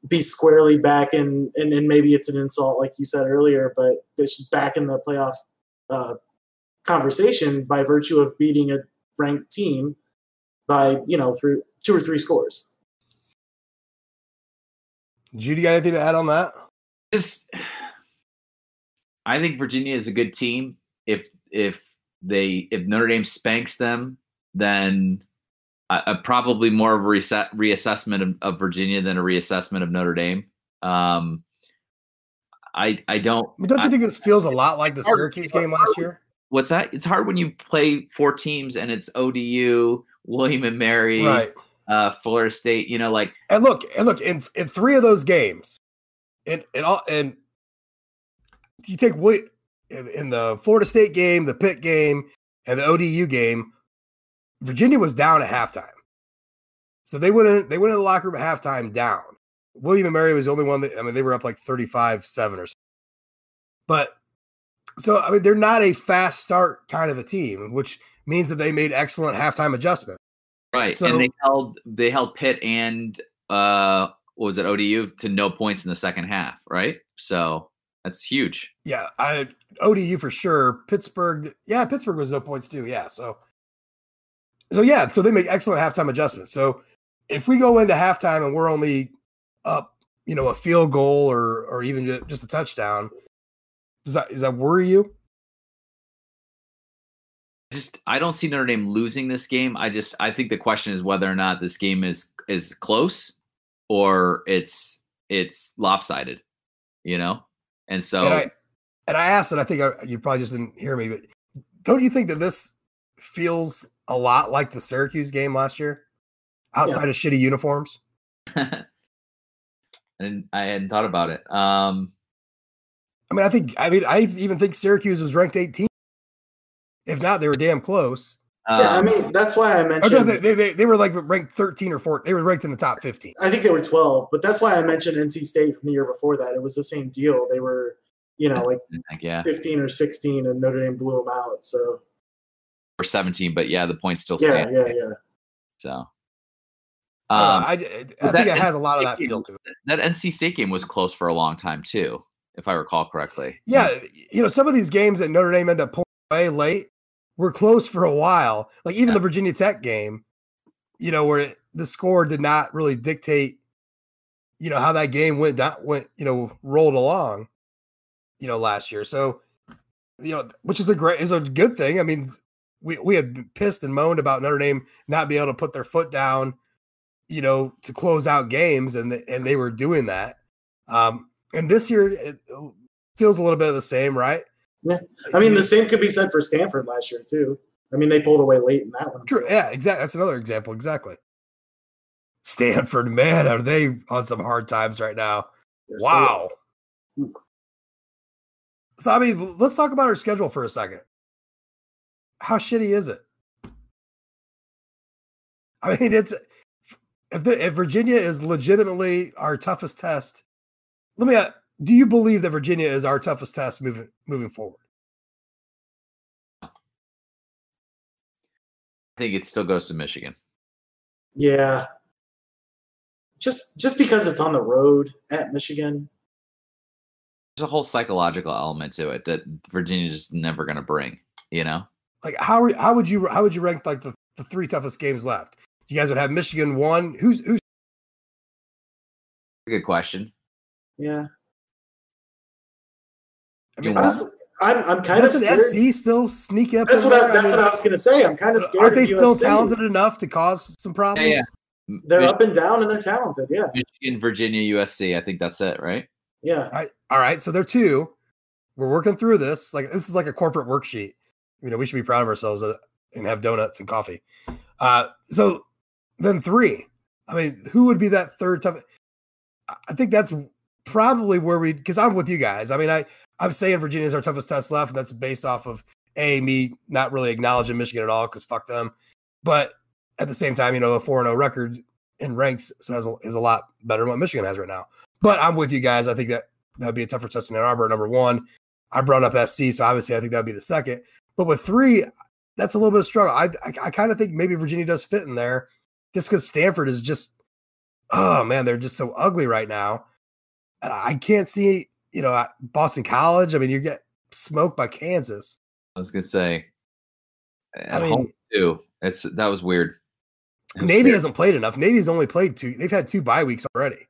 be squarely back in. And, and maybe it's an insult, like you said earlier, but it's just back in the playoff uh, conversation by virtue of beating a ranked team by you know through two or three scores. Judy, got anything to add on that? Just, I think Virginia is a good team. If if they if Notre Dame spanks them, then a, probably more of a reset, reassessment of, of, Virginia than a reassessment of Notre Dame. Um, I I don't. don't you think this feels a lot like the Syracuse game last year? what's that? It's hard when you play four teams and it's ODU, William and Mary, Right. Uh, Florida State. You know, like And look, and look, in in three of those games, in in all and you take Wi- in, in the Florida State game, the Pitt game, and the ODU game, Virginia was down at halftime. So they went they went in the locker room at halftime down. William and Mary was the only one that I mean they were up like 35 7 or something. But so I mean they're not a fast start kind of a team, which means that they made excellent halftime adjustments. Right, So- and they held they held Pitt and uh, what was it ODU to no points in the second half, right? So that's huge. Yeah, I ODU for sure. Pittsburgh, yeah, Pittsburgh was no points too. Yeah, so so yeah, so they make excellent halftime adjustments. So if we go into halftime and we're only up, you know, a field goal or or even just a touchdown, does that does that worry you? Just I don't see Notre Dame losing this game. I just I think the question is whether or not this game is is close or it's it's lopsided, you know. And so And I and I asked, and I think I, you probably just didn't hear me, but don't you think that this feels a lot like the Syracuse game last year, outside of shitty uniforms? I didn't I hadn't thought about it. Um I mean, I think I mean I even think Syracuse was ranked 18. If not, they were damn close. Yeah, I um, mean that's why I Oh, no, mentioned. they, they, they, they were like ranked 13 or 14. They were ranked in the top 15. I think they were 12, but that's why I mentioned NC State from the year before that. It was the same deal. They were, you know, like yeah, 15 or 16, and Notre Dame blew them out. So or 17, but yeah, the points still yeah, stand. yeah, yeah. So I, um, don't I, I think that- it has a lot of that feel to it. that NC State game was close for a long time too, if I recall correctly. Yeah, you know, some of these games that Notre Dame ended up pulling away late were close for a while. Like even Yeah. the Virginia Tech game, you know, where it, the score did not really dictate, you know, how that game went down, went, you know, rolled along, you know, last year. So, you know, which is a great, is a good thing. I mean, we, we had pissed and moaned about Notre Dame not being able to put their foot down, you know, to close out games, and the, and they were doing that. Um, and this year it feels a little bit of the same, right? I mean, the same could be said for Stanford last year too. I mean, they pulled away late in that one. True. Yeah, exactly. That's another example. Exactly. Stanford, man, are they on some hard times right now? Yes, wow. So I mean, let's talk about our schedule for a second. How shitty is it? I mean, it's if the, if Virginia is legitimately our toughest test. Let me. Uh, a- Do you believe that Virginia is our toughest test moving moving forward? I think it still goes to Michigan. Yeah. Just just because it's on the road at Michigan. There's a whole psychological element to it that Virginia's just never going to bring. You know, Like how are- how would you how would you rank like the, the three toughest games left? You guys would have Michigan one. Who's who's a good question. Yeah. I mean, You want- Honestly, I'm I'm kind of doesn't scared. SC still sneak up? That's what I, there? that's mean, what I was gonna say. I'm kind of scared. Aren't they of still USC. talented enough to cause some problems? yeah. They're Mich- up and down and they're talented. Yeah. Michigan, Virginia, USC. I think that's it, right? Yeah. All right, all right. So they're two. We're working through this. Like this is like a corporate worksheet. You know, we should be proud of ourselves uh, and have donuts and coffee. Uh, so then three. I mean, who would be that third tough? I- I think that's probably where we because I'm with you guys. I mean, I I'm saying Virginia is our toughest test left, and that's based off of a me not really acknowledging Michigan at all because fuck them. But at the same time, you know, a four and zero record in ranks says is a lot better than what Michigan has right now. But I'm with you guys. I think that that'd be a tougher test than Ann Arbor. Number one, I brought up SC, so obviously I think that'd be the second. But with three, that's a little bit of struggle. I I, I kind of think maybe Virginia does fit in there, just because Stanford is just, oh man, they're just so ugly right now. I can't see, you know, at Boston College. I mean, you get smoked by Kansas. I was gonna say. At mean- home too. It's that was weird. Was Navy weird. hasn't played enough. Navy's only played two. They've had two bye weeks already.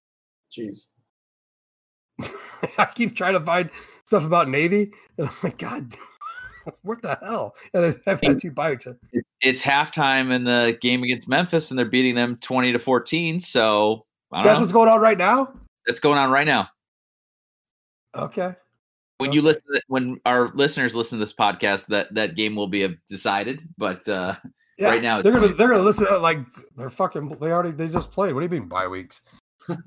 Jeez. I keep trying to find stuff about Navy, and I'm like, God, what the hell? And I've had two bye weeks. It's halftime in the game against Memphis, and they're beating them twenty to fourteen. So I don't That's know. what's going on right now. That's going on right now. Okay. when you listen, to, when our listeners listen to this podcast, that that game will be uh, decided. But uh, yeah, right now they're gonna they're gonna listen to, like they're fucking they already they just played. What do you mean bye weeks?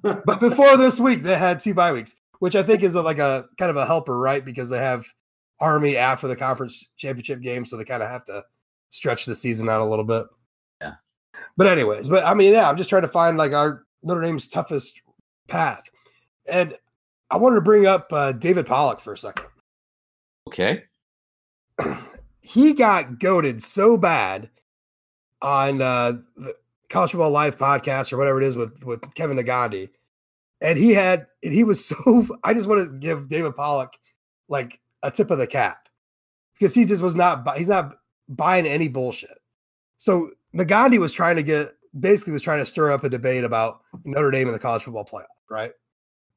but before this week, they had two bye weeks, which I think is a, like a kind of a helper, right? Because they have Army after the conference championship game, so they kind of have to stretch the season out a little bit. Yeah. But anyways, but I mean, yeah, I'm just trying to find like our Notre Dame's toughest path, and I wanted to bring up uh, David Pollack for a second. Okay. he got goaded so bad on uh, the College Football Live podcast or whatever it is with with Kevin Negandhi, and he had and he was so. I just want to give David Pollack like a tip of the cap because he just was not. He's not buying any bullshit. So Negandhi was trying to get basically was trying to stir up a debate about Notre Dame in the college football playoff, right?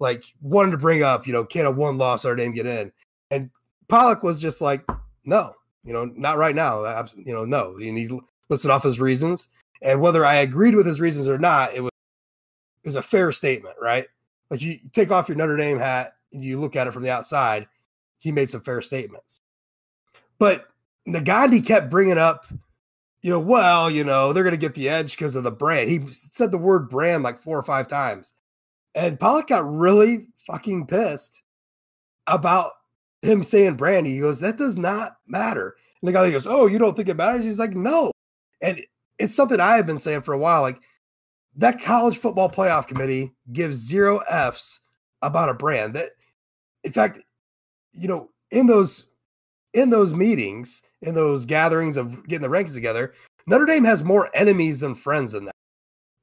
Like wanted to bring up, you know, can a one loss Notre Dame get in? And Pollack was just like, no, you know, not right now. You know, no. And he listed off his reasons. And whether I agreed with his reasons or not, it was it was a fair statement, right? Like you take off your Notre Dame hat and you look at it from the outside, he made some fair statements. But Negandhi kept bringing up, you know, well, you know, they're going to get the edge because of the brand. He said the word brand like four or five times. And Pollack got really fucking pissed about him saying Brandy. He goes, that does not matter. And the guy goes, Oh, you don't think it matters? He's like, No. And it's something I have been saying for a while. Like that college football playoff committee gives zero F's about a brand. That in fact, you know, in those in those meetings, in those gatherings of getting the rankings together, Notre Dame has more enemies than friends in that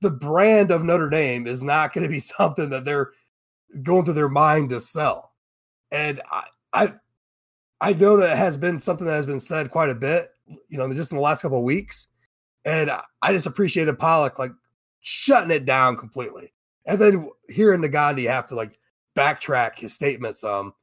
the brand of Notre Dame is not going to be something that they're going through their mind to sell. And I, I, I know that has been something that has been said quite a bit, you know, just in the last couple of weeks. And I just appreciated Pollack like shutting it down completely. And then hearing Negandhi have to like backtrack his statements um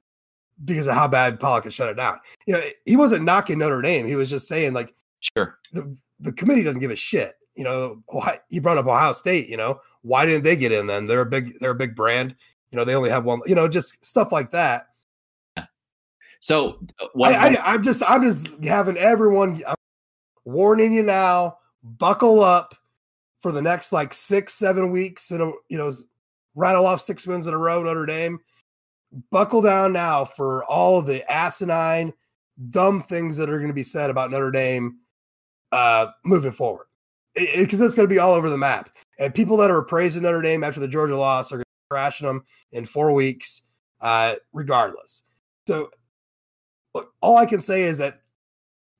because of how bad Pollack had shut it down. You know, he wasn't knocking Notre Dame. He was just saying like sure the, the committee doesn't give a shit you know, why he brought up Ohio State. You know, why didn't they get in? Then they're a big, they're a big brand. You know, they only have one. You know, just stuff like that. So uh, what, I, am just, I'm just having everyone I'm warning you now. Buckle up for the next like six, seven weeks. You know, you know, rattle off six wins in a row. Notre Dame. Buckle down now for all the asinine, dumb things that are going to be said about Notre Dame uh, moving forward because it's going to be all over the map. And people that are praising Notre Dame after the Georgia loss are going to crashing them in four weeks, uh, regardless. So, look, all I can say is that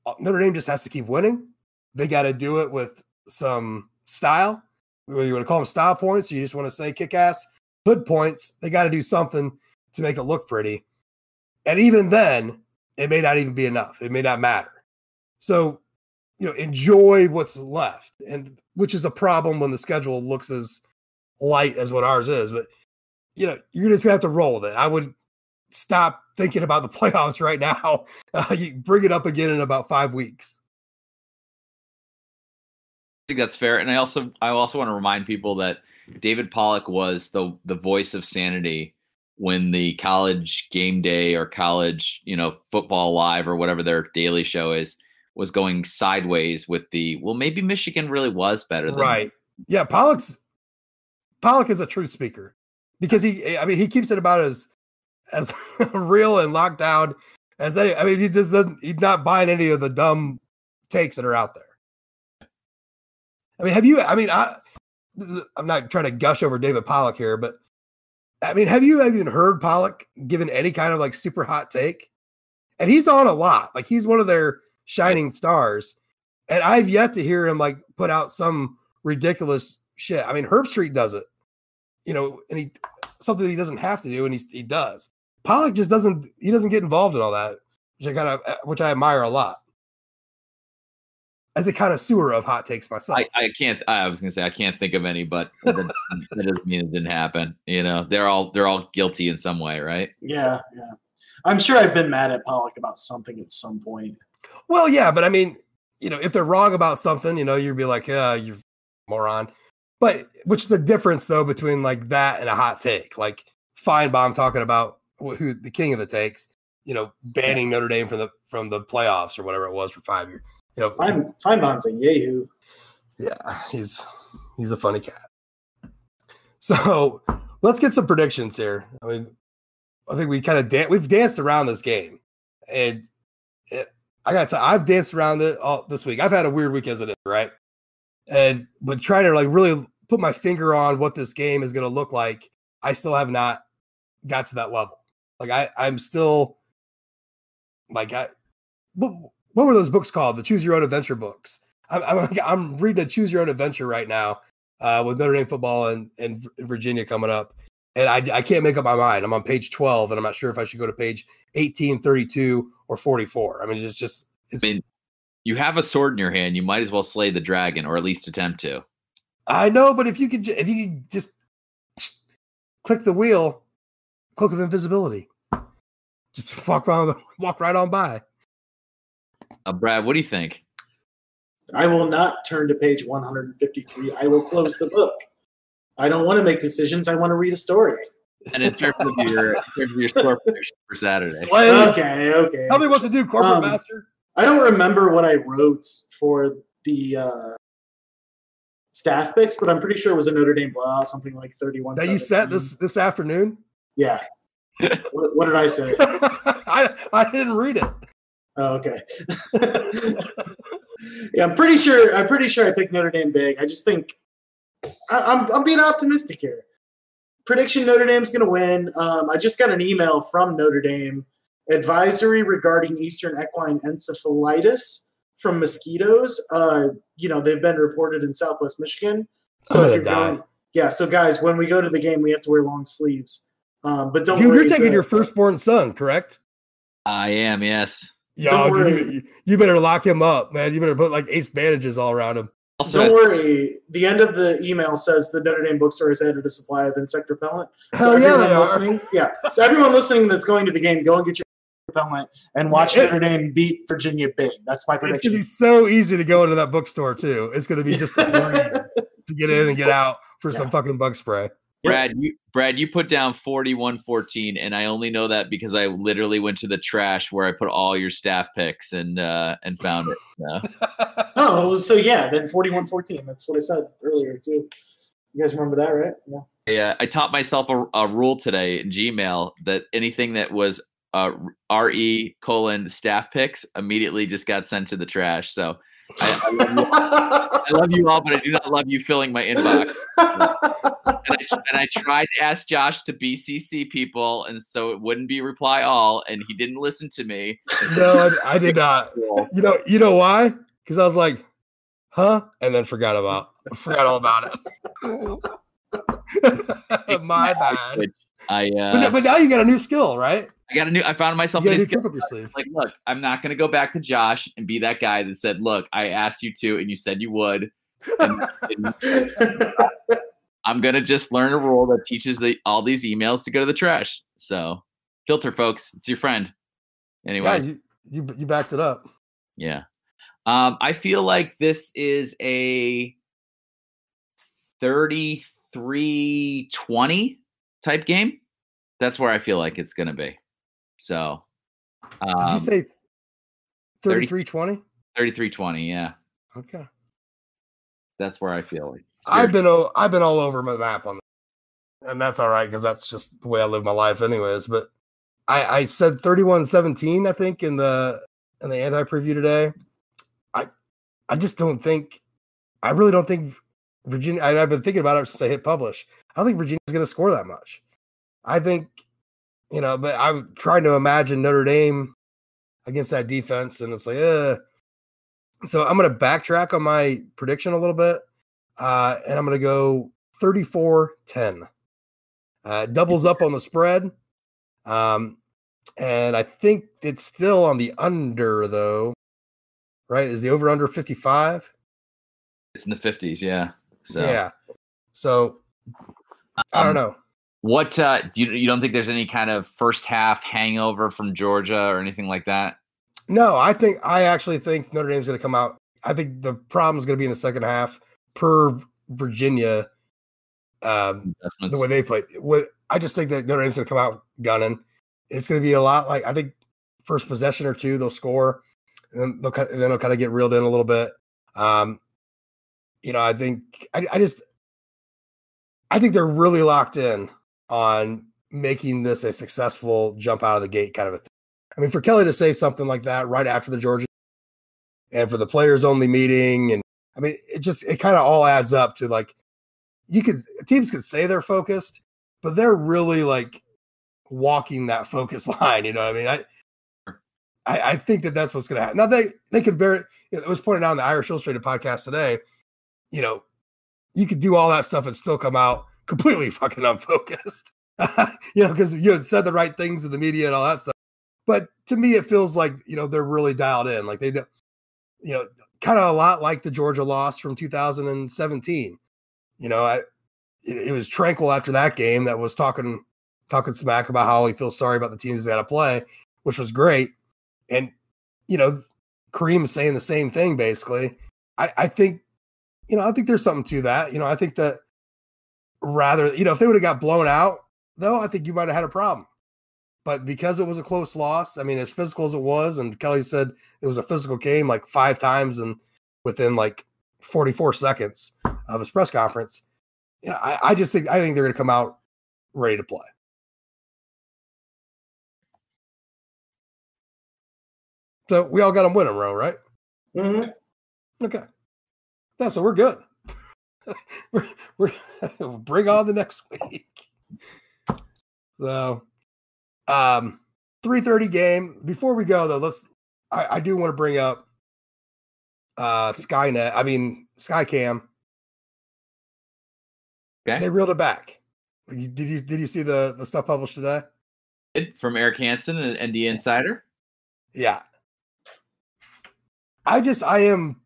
uh, Notre Dame just has to keep winning. They got to do it with some style. Whether you want to call them style points, or you just want to say kick ass hood points, they got to do something to make it look pretty. And even then, it may not even be enough. It may not matter. So you know enjoy what's left and which is a problem when the schedule looks as light as what ours is but you know you're just gonna have to roll with it. I would stop thinking about the playoffs right now. Uh, you bring it up again in about five weeks. I think that's fair and i also i also want to remind people that david pollack was the the voice of sanity when the college game day or college you know football live or whatever their daily show is was going sideways with the well, maybe Michigan really was better. Than right. Yeah, Pollack's Pollack is a truth speaker because he. I mean, he keeps it about as as real and locked down as any. I mean, he just doesn't. He's not buying any of the dumb takes that are out there. I mean, have you? I mean, I. I'm not trying to gush over David Pollack here, but I mean, have you even heard Pollack given any kind of like super hot take? And he's on a lot. Like he's one of their shining stars. And I've yet to hear him like put out some ridiculous shit. I mean, Herbstreit does it, you know, and he something that he doesn't have to do, and he he does. Pollack just doesn't he doesn't get involved in all that, which I kind of uh, which I admire a lot. As a kind of sewer of hot takes myself, I, I can't. I was gonna say I can't think of any, but that, that doesn't mean it didn't happen. You know, they're all they're all guilty in some way, right? Yeah, yeah. I'm sure I've been mad at Pollack about something at some point. Well, yeah, but I mean, you know, if they're wrong about something, you know, you'd be like, yeah, you moron. But which is the difference though between like that and a hot take, like Finebaum talking about who the king of the takes. you know, banning Notre Dame from the from the playoffs or whatever it was for five years. You know, Fine, Finebaum's a yahoo. yeah, he's he's a funny cat. So let's get some predictions here. I mean, I think we kind of dan- we've danced around this game, and it, I got to I've danced around it all this week. I've had a weird week as it is, right? And but trying to like really put my finger on what this game is going to look like, I still have not got to that level. Like I I'm still like I what, what were those books called? The Choose Your Own Adventure books. I'm I'm, I'm reading a Choose Your Own Adventure right now uh, with Notre Dame football and, and Virginia coming up. And I, I can't make up my mind. I'm on page 12 and I'm not sure if I should go to page 18, 32, or 44. I mean, it's just, it's, I mean, you have a sword in your hand. You might as well slay the dragon, or at least attempt to. I know, but if you could, if you could just click the wheel, cloak of invisibility, just walk around, walk right on by. Uh, Brad, what do you think? I will not turn to page 153. I will close the book. I don't want to make decisions. I want to read a story. And in terms of your, in terms of your score prediction for Saturday, Slave. Okay, okay. Tell me what to do, corporate Um, master. I don't remember what I wrote for the uh, staff picks, but I'm pretty sure it was a Notre Dame blowout, something like 31. That you said this this afternoon. Yeah. what, what did I say? I I didn't read it. Oh, okay. yeah, I'm pretty sure. I'm pretty sure I picked Notre Dame big. I just think I, I'm I'm being optimistic here. Prediction: Notre Dame's going to win. Um, I just got an email from Notre Dame advisory regarding Eastern equine encephalitis from mosquitoes. Uh, you know, they've been reported in Southwest Michigan. So I'm if you're die. going, yeah. So guys, when we go to the game, we have to wear long sleeves. Um, but don't Dude, worry. you're taking the- your firstborn son, correct? I am. Yes. Yo, Don't worry. you, you better lock him up, man. You better put like ace bandages all around him. Also, Don't as- worry. The end of the email says the Notre Dame bookstore has added a supply of insect repellent. So Hell yeah, everyone they are. listening, yeah. So everyone listening that's going to the game, go and get your repellent and watch Yeah. Notre Dame beat Virginia big. That's my It's gonna be so easy to go into that bookstore too. It's gonna be just a breeze to get in and get out for some fucking bug spray. Brad, you Brad, you put down forty-one fourteen, and I only know that because I literally went to the trash where I put all your staff picks and uh and found it. So. Oh, so yeah, then 41-14. That's what I said earlier too. You guys remember that, right? Yeah. Yeah, I taught myself a, a rule today in Gmail that anything that was uh, re colon staff picks immediately just got sent to the trash. So I, I, love I love you all, but I do not love you filling my inbox. And I, and I tried to ask Josh to BCC people, and so it wouldn't be reply all, and he didn't listen to me. no, I, I did not. You know, you know why? Because I was like, huh? And then forgot about forgot all about it. My bad. I But, uh, but now you got a new skill, right? I got a new. I found myself You a new new skill. up your sleeve. like, look, I'm not going to go back to Josh and be that guy that said, look, I asked you to, and you said you would. And, and I'm going to just learn a rule that teaches the, all these emails to go to the trash. So, filter, folks, it's your friend. Anyway, Yeah, you, you you backed it up. Yeah, um, I feel like this is a 33 20 type game. That's where I feel like it's going to be. So, Did um, you say 3320? 33 20. Yeah. Okay. That's where I feel like. I've been I've been all over my map on that. And that's all right because that's just the way I live my life anyways. But I, I said 31-17, I think, in the in the anti-preview today. I I just don't think I really don't think Virginia and I've been thinking about it since I hit publish. I don't think Virginia's gonna score that much. I think, you know, but I'm trying to imagine Notre Dame against that defense, and it's like, uh so I'm gonna backtrack on my prediction a little bit. Uh, and I'm going to go 34 10. Uh, doubles up on the spread. Um, and I think it's still on the under, though. Right? Is the over under 55? It's in the 50s, yeah. So, Yeah. So I don't um, know. What uh, do you you don't think there's any kind of first half hangover from Georgia or anything like that? No, I think I actually think Notre Dame's going to come out. I think the problem is going to be in the second half per Virginia. Um, the way they played. What I just think that Notre Dame's going to come out gunning. It's going to be a lot like I think first possession or two, they'll score, and then they'll kind of, then they'll kind of get reeled in a little bit. Um, you know, I think I, I just I think they're really locked in on making this a successful jump out of the gate kind of a thing. I mean, for Kelly to say something like that right after the Georgia and for the players only meeting, and I mean, it just it kind of all adds up to like you could teams could say they're focused, but they're really like walking that focus line. You know what I mean? I I, I think that that's what's going to happen. Now they they could very. You know, it was pointed out in the Irish Illustrated podcast today. You know, you could do all that stuff and still come out completely fucking unfocused. you know, because you had said the right things in the media and all that stuff. But to me, it feels like you know they're really dialed in. Like they, you know, kind of a lot like the Georgia loss from 2017. You know, I it, it was Tranquill after that game that was talking talking smack about how he feels sorry about the teams that to play, which was great. And you know, Kareem is saying the same thing basically. I, I think, you know, I think there's something to that. You know, I think that rather, you know, if they would have got blown out, though, I think you might have had a problem. But because it was a close loss, I mean, as physical as it was, and Kelly said it was a physical game like five times and within like 44 seconds of his press conference, you know, I, I just think I think they're going to come out ready to play. So we all got them winning, row, right? Mm-hmm. Okay. Yeah, so we're good. we're, we're bring on the next week. So, um, three thirty game. Before we go though, let's. I, I do want to bring up uh Skynet. I mean Skycam. Okay. They reeled it back. Did you did you see the the stuff published today? From Eric Hansen and the Insider. Yeah. I just I am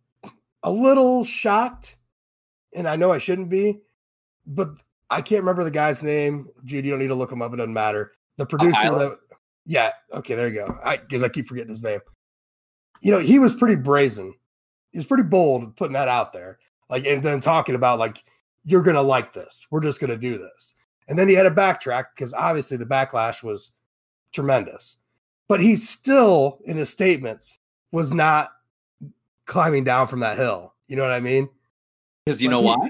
a little shocked, and I know I shouldn't be, but I can't remember the guy's name. Jude, you don't need to look him up; it doesn't matter. The producer, that, yeah, okay, there you go. I because I keep forgetting his name. You know, he was pretty brazen. He's pretty bold putting that out there, like, and then talking about like you're gonna like this. We're just gonna do this, and then he had a backtrack because obviously the backlash was tremendous. But he still, in his statements, was not climbing down from that hill. You know what I mean? Because you like know he, why?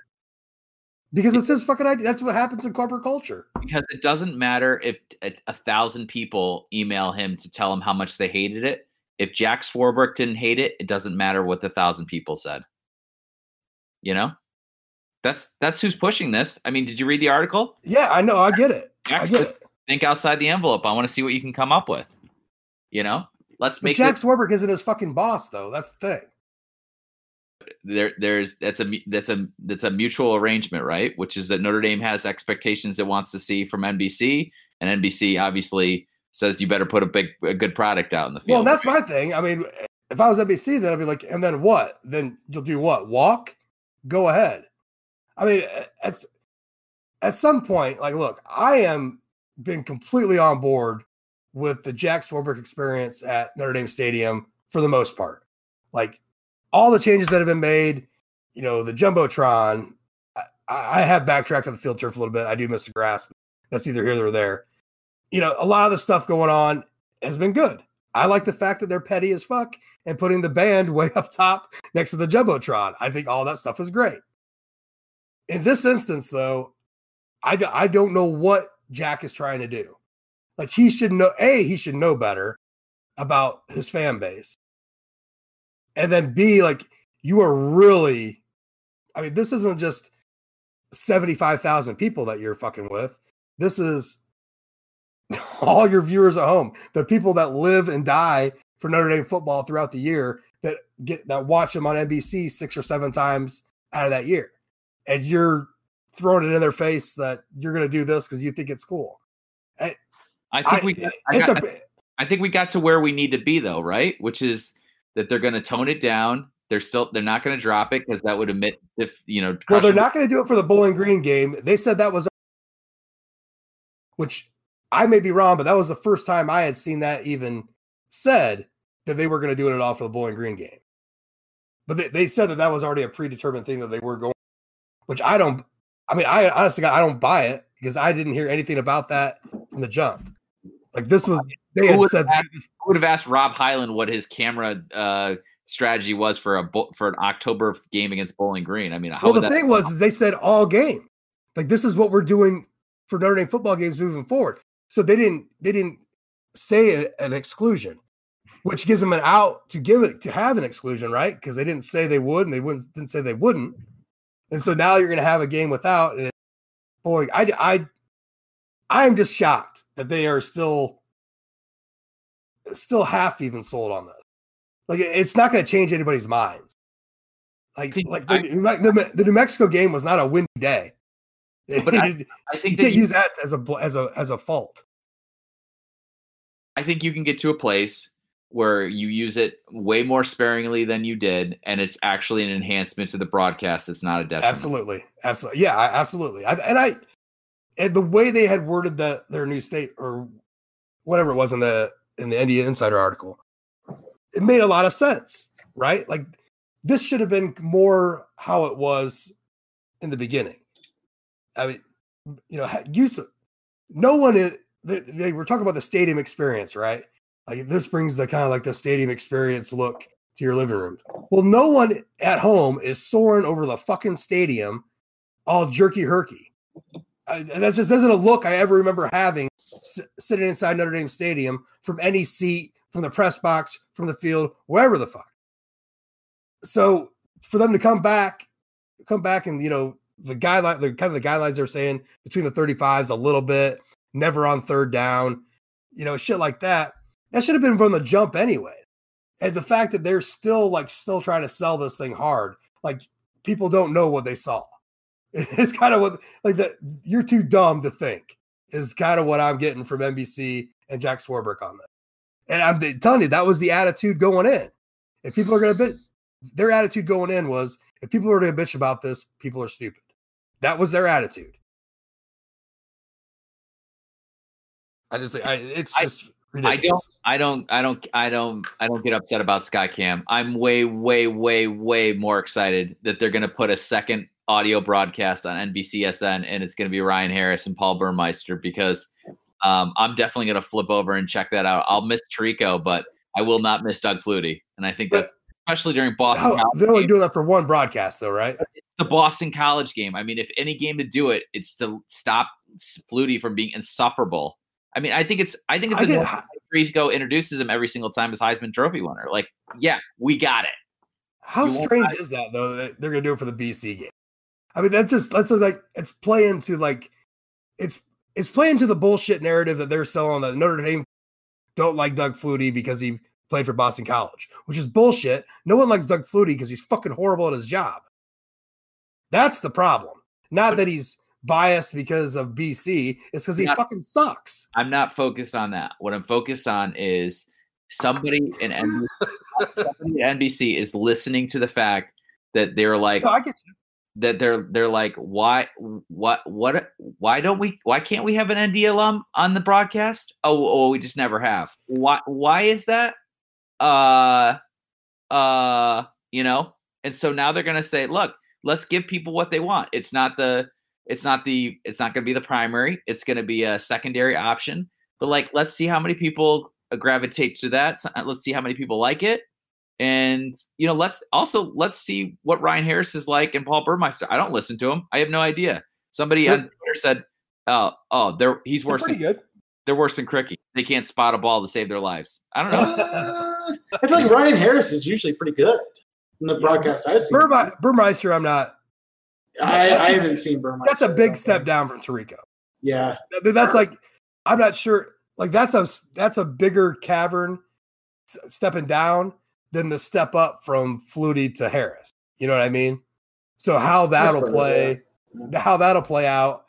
Because it's his fucking idea. That's what happens in corporate culture. Because it doesn't matter if a, a, thousand people email him to tell him how much they hated it. If Jack Swarbrick didn't hate it, it doesn't matter what the thousand people said. You know, that's that's who's pushing this. I mean, did you read the article? Yeah, I know. I get it. Jack, I get it. Think outside the envelope. I want to see what you can come up with. You know, let's but make Jack Swarbrick isn't his fucking boss, though. That's the thing there there's that's a that's a that's a mutual arrangement right? Which is that notre dame has expectations it wants to see from nbc and nbc obviously says you better put a big a good product out in the field. well that's right? my thing. I mean if i was nbc then i'd be like and then what? Then you'll do what? Walk? Go ahead. I mean at, at some point like look i am been completely on board with the jack swarbrick experience at notre dame stadium for the most part. Like all the changes that have been made, you know, the jumbotron. I, I have backtracked on the field turf a little bit. I do miss the grass. that's either here or there. You know, a lot of the stuff going on has been good. I like the fact that they're petty as fuck and putting the band way up top next to the jumbotron. I think all that stuff is great. In this instance, though, I, do, I don't know what Jack is trying to do. Like he should know. A, he should know better about his fan base and then B, like you are really, I mean, this isn't just 75,000 people that you're fucking with. This is all your viewers at home, the people that live and die for Notre Dame football throughout the year that get that watch them on NBC six or seven times out of that year. And you're throwing it in their face that you're going to do this because you think it's cool. I, I think I, we, I, got, a, I think we got to where we need to be though, right? Which is that they're going to tone it down. They're still they're not going to drop it because that would admit if you know. Well, they're not going to do it for the Bowling Green game. They said that was, which I may be wrong, but that was the first time I had seen that even said that they were going to do it at all for the Bowling Green game. But they, they said that that was already a predetermined thing that they were going, which I don't. I mean, I honestly, I don't buy it because I didn't hear anything about that from the jump. Like this was they Who would, said have asked, who would have asked Rob Hyland what his camera uh, strategy was for a for an October game against Bowling Green? I mean, how well, the that? thing was, is they said all game. Like this is what we're doing for Notre Dame football games moving forward. So they didn't they didn't say an exclusion, which gives them an out to give it to have an exclusion, right? Because they didn't say they would, and they wouldn't didn't say they wouldn't. And so now you're going to have a game without. And boy, I I I am just shocked that they are still still half even sold on this. Like it's not going to change anybody's minds. Like like the, I- New the, the New Mexico game was not a windy day. But I- I think that can't you, use that as a as a as a fault. I think you can get to a place where you use it way more sparingly than you did, and it's actually an enhancement to the broadcast. It's not a detriment. Absolutely, absolutely, yeah, I, absolutely. I, and I and the way they had worded the their new state or whatever it was in the in the ND Insider article, it made a lot of sense, right? Like this should have been more how it was in the beginning. I mean, you know, use no one is they, they were talking about the stadium experience, right? Like this brings the kind of like the stadium experience look to your living room. Well, no one at home is soaring over the fucking stadium all jerky herky. That just isn't a look I ever remember having s- sitting inside Notre Dame Stadium from any seat, from the press box, from the field, wherever the fuck. So for them to come back, come back and you know the guideline, the kind of the guidelines they're saying between the 35s a little bit, never on third down, you know, shit like that. That should have been from the jump anyway. And the fact that they're still like still trying to sell this thing hard, like people don't know what they saw. It's kind of what like that you're too dumb to think is kind of what I'm getting from NBC and Jack Swarbrick on that. And I'm telling you, that was the attitude going in. If people are gonna bitch, their attitude going in was if people are gonna bitch about this, people are stupid. That was their attitude. I just I, it's just I ridiculous. don't, I don't, I don't, I don't, I don't get upset about Skycam. I'm way, way, way, way more excited that they're going to put a second audio broadcast on NBCSN, and it's going to be Ryan Harris and Paul Burmeister because um, I'm definitely going to flip over and check that out. I'll miss Tirico, but I will not miss Doug Flutie, and I think that's especially during Boston. College they're only doing that for one broadcast, though, right? It's the Boston College game. I mean, if any game to do it, it's to stop Flutie from being insufferable. I mean, I think it's, I think it's I a get- Tirico introduces him every single time as Heisman Trophy winner. Like, yeah, we got it. How You strange is that though? That they're gonna do it for the BC game. I mean, that just that's just like it's playing to like it's it's playing to the bullshit narrative that they're selling that Notre Dame don't like Doug Flutie because he played for Boston College, which is bullshit. No one likes Doug Flutie because he's fucking horrible at his job. That's the problem. Not that he's biased because of BC. It's because he Not- fucking sucks. I'm not focused on that. What I'm focused on is somebody in NBC, somebody NBC is listening to the fact that they're like No, I get you. That they're they're like why what what why don't we why can't we have an ND alum on the broadcast? Oh, oh we just never have. Why why is that? Uh uh you know, and so now they're gonna say, look, let's give people what they want. It's not the it's not the it's not gonna be the primary, it's gonna be a secondary option. But like let's see how many people gravitate to that. Let's see how many people like it. And you know, let's also let's see what Ryan Harris is like and Paul Burmeister. I don't listen to him. I have no idea. Somebody on Twitter said, "Oh, oh, they're he's They're worse pretty than good. they're worse than Cricky. They can't spot a ball to save their lives." I don't know. Uh, I feel like Ryan Harris is usually pretty good in the Yeah, broadcast I've seen. Burme- Burmeister, I'm not. I, that's I a- haven't seen Burmeister. That's a I big step think. down from Tirico. Yeah, Th- That's like I'm not sure. Like that's a that's a bigger cavern stepping down than the step up from Flutie to Harris. You know what I mean? So how that'll suppose, play, yeah. how that'll play out,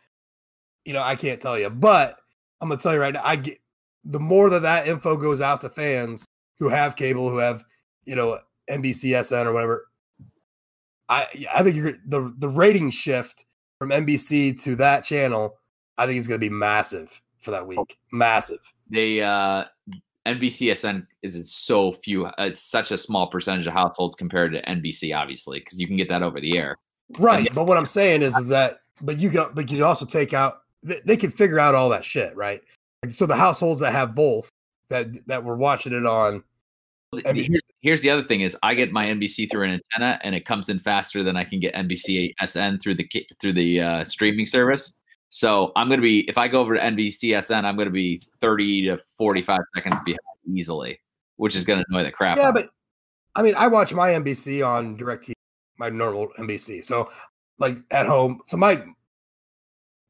you know, I can't tell you. But I'm gonna tell you right now, I get the more that that info goes out to fans who have cable, who have you know NBCSN or whatever. I I think you're the the rating shift from NBC to that channel. I think it's going to be massive for that week. Massive. they uh NBCSN is so few. It's such a small percentage of households compared to NBC, obviously, because you can get that over the air. Right. But what I'm saying is, is that, but you can, but you can also take out, they, they can figure out all that shit, right? Like, So the households that have both that that were watching it on. Here's, here's the other thing: is I get my NBC through an antenna, and it comes in faster than I can get NBC SN through the through the uh, streaming service. So I'm going to be if I go over to NBC SN, I'm going to be 30 to 45 seconds behind easily, which is going to annoy the crap. Yeah, but I mean, I watch my NBC on DirecTV, my normal NBC. So like at home, so my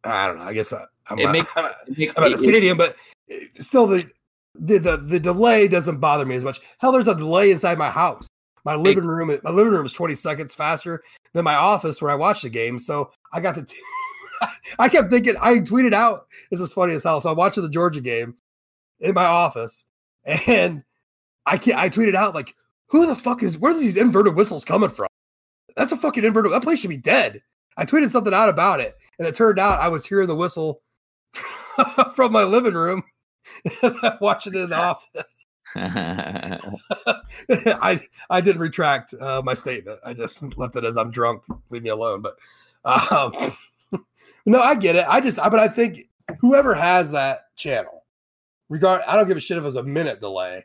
I don't know. I guess I, am it makes, I'm, it makes, at the stadium, but still the, the the the delay doesn't bother me as much. Hell, there's a delay inside my house. My living room, my living room is 20 seconds faster than my office where I watch the game. So I got the. T- I kept thinking. I tweeted out. This is funny as hell. So I'm watching the Georgia game in my office, and I can't. I tweeted out like, "Who the fuck is? Where are these inverted whistles coming from? That's a fucking inverted. That place should be dead." I tweeted something out about it, and it turned out I was hearing the whistle from my living room, watching it in the office. I I didn't retract uh, my statement. I just left it as I'm drunk. Leave me alone. But um, no, I get it. I just, I, but I think whoever has that channel, regard, I don't give a shit if it's a minute delay.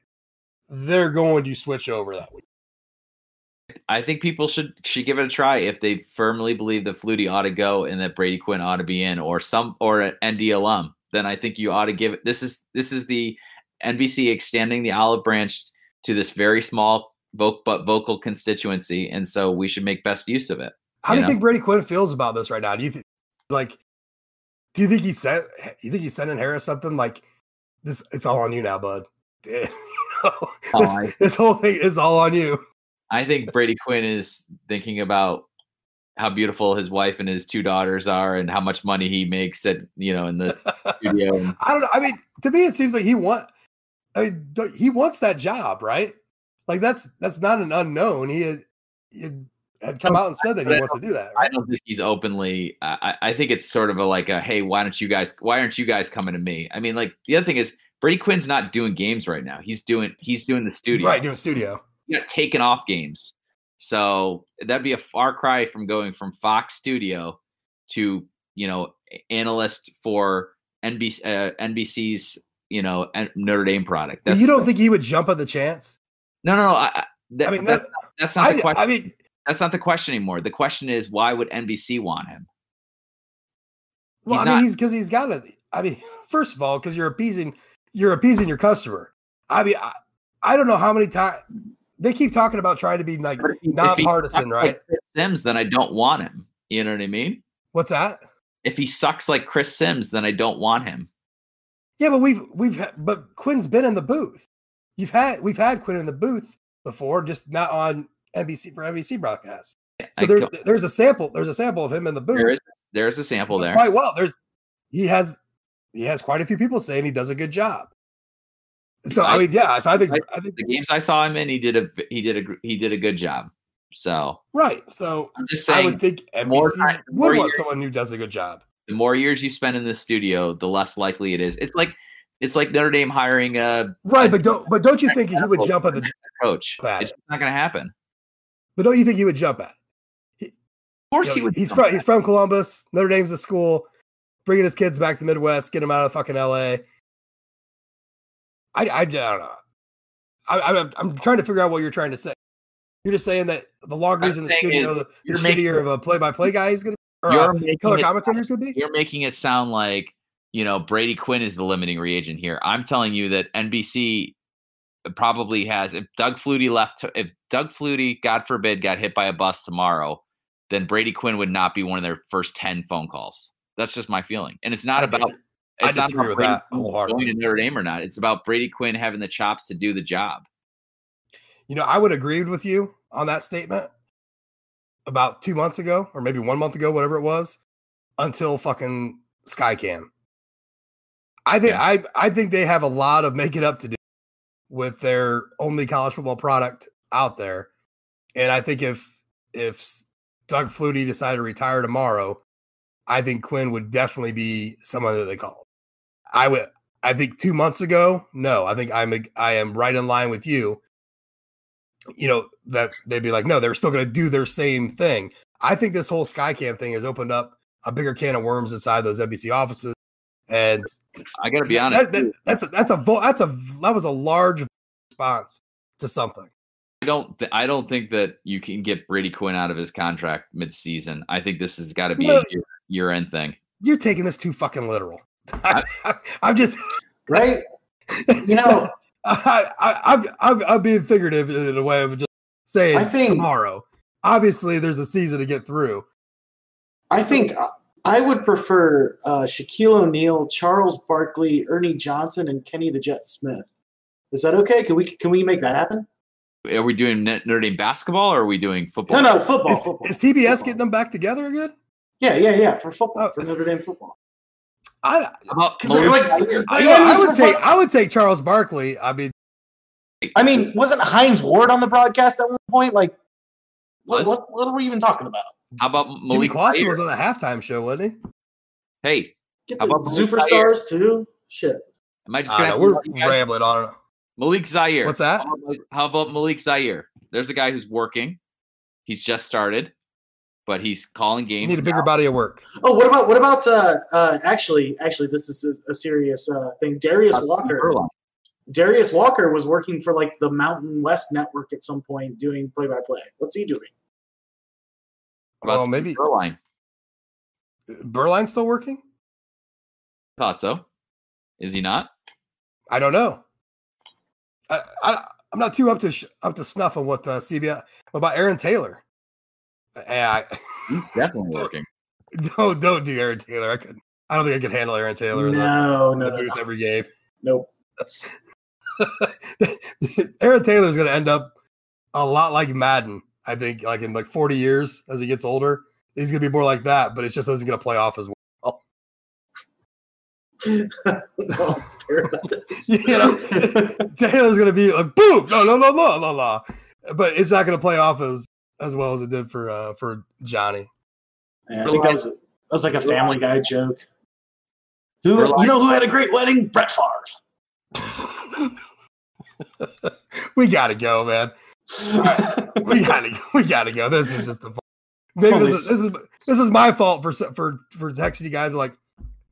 They're going to switch over that week. I think people should should give it a try if they firmly believe that Flutie ought to go and that Brady Quinn ought to be in, or some or an ND alum. Then I think you ought to give it. This is this is the NBC extending the olive branch to this very small voc- but vocal constituency, and so we should make best use of it. How do you know? think Brady Quinn feels about this right now? Do you think, like, do you think he sent, you think he's sending Harris something like this? It's all on you now, bud. You know, Oh, this, I- this whole thing is all on you. I think Brady Quinn is thinking about how beautiful his wife and his two daughters are, and how much money he makes at you know in the studio. I don't know. I mean, to me, it seems like he want. I mean, he wants that job, right? Like that's that's not an unknown. He he had- come out and said that he wants to do that. I don't think he's openly. I, I think it's sort of a like a hey, why don't you guys? Why aren't you guys coming to me? I mean, like the other thing is Brady Quinn's not doing games right now. He's doing he's doing the studio. Right, doing studio. He got taken off games, so that'd be a far cry from going from Fox Studio to you know analyst for NBC uh, NBC's you know Notre Dame product. you don't think he would jump at the chance? no no no. I, I, that, I mean, that's, that's not the I, question. I mean, that's not the question anymore. The question is why would NBC want him? well, He's I mean, not- he's because he's got it. I mean, first of all, because you're appeasing, you're appeasing your customer. I mean, I, I don't know how many times they keep talking about trying to be like But if he- if he nonpartisan, right? Like Simms, then I don't want him. You know what I mean? What's that? If he sucks like Chris Simms, then I don't want him. Yeah, but we've we've but Quinn's been in the booth. You've had we've had Quinn in the booth before, just not on NBC for NBC broadcasts. So I there, there's a sample. There's a sample of him in the booth. there is there's a sample there. quite well. There's he has he has quite a few people saying he does a good job. So I, I- mean, yeah. So I think I- I think The games I saw him in, he did a he did a he did a good job. So right. So I'm just I would think NBC more time- would more want someone who does a good job. the more years you spend in the studio, the less likely it is. It's like it's like Notre Dame hiring a Right, but don't but don't you think he would jump at the coach. It's not going to happen. But don't you think he would jump at? Of course, You he would. he's from he's from Columbus. Notre Dame's a school. Bringing his kids back to the Midwest, get them out of fucking LA. I I, I don't know. I, I'm I'm trying to figure out what you're trying to say. You're just saying that the longer he's in the studio, is the, the you're shittier of a play-by-play guy he's gonna or You're uh, a color it- commentator is gonna be. You're making it sound like you know Brady Quinn is the limiting reagent here. I'm telling you that NBC probably has. If Doug Flutie left, if Doug Flutie, God forbid, got hit by a bus tomorrow, then Brady Quinn would not be one of their first ten phone calls. That's just my feeling, and it's not I about. dis- I It's not about Brady going to Notre Dame or not. It's about Brady Quinn having the chops to do the job. You know, I would agree with you on that statement about two months ago, or maybe one month ago, whatever it was, until fucking Skycam. I think Yeah. I I think they have a lot of making up to do with their only college football product out there. And I think if if Doug Flutie decided to retire tomorrow, I think Quinn would definitely be someone that they call. I would I think two months ago, no, I think I'm I am right in line with you you know, that they'd be like, no, they're still going to do their same thing. I think this whole Skycam thing has opened up a bigger can of worms inside those NBC offices And I got to be honest. That, that, that's a, that's a vo- that's a that was a large response to something. I don't th- I don't think that you can get Brady Quinn out of his contract mid-season. I think this has got to be No. a year, year-end thing. You're taking this too fucking literal. I, am just right? You know, I, I, I'm, I'm, I'm being figurative in a way of just saying I think- tomorrow. Obviously, there's a season to get through. I think uh, I- I would prefer uh, Shaquille O'Neal, Charles Barkley, Ernie Johnson, and Kenny the Jet Smith. Is that okay? Can we can we make that happen? Are we doing Net- Notre Dame basketball or are we doing football? No, no, football. Is, football is TBS football. getting them back together again? Yeah, yeah, yeah. For football, Oh. for Notre Dame football. I, How about 'Cause they're Malik like, Zaire? I, Yeah, I for would take fun- I would take Charles Barkley. I mean, I mean, wasn't Hines Ward on the broadcast at one point? Like, what what, what are we even talking about? How about Jimmy Malik Clausen Zaire? was on a halftime show, wasn't he? Hey, Get How about Malik superstars too. Shit. am I just gonna don't have know, we're let you guys- rambling on. Malik Zaire? What's that? How about, how about Malik Zaire? There's a guy who's working. He's just started, but he's calling You games. need a bigger now. body of work. Oh, what about what about uh, uh actually actually this is a, a serious uh, thing. Darius Uh, Walker. Erline. Darius Walker was working for like the Mountain West Network at some point doing play by play. What's he doing? How about Oh, maybe- Erline? Berline still working? Thought so. Is he not? I don't know. I, I I'm not too up to sh- up to snuff on what uh, CBS what about Aaron Taylor. I, He's definitely working. don't don't do Aaron Taylor. I could I don't think I could handle Aaron Taylor in the, No, in no, the booth no. every game. nope. Aaron Taylor's going to end up a lot like Madden. I think, like in like 40 years as he gets older, he's going to be more like that. But it just isn't going to play off as well. Oh, fair enough. You know, Taylor's going to be like boom, no, no, no, no, no, no. But it's not going to play off as as well as it did for uh for Johnny. Yeah, I think that was that was like a Family Guy joke. Who you know who had a great wedding? Brett Favre. we got to go, man. We got to we got to go. This is just the maybe this is, this is this is my fault for for for texting you guys like,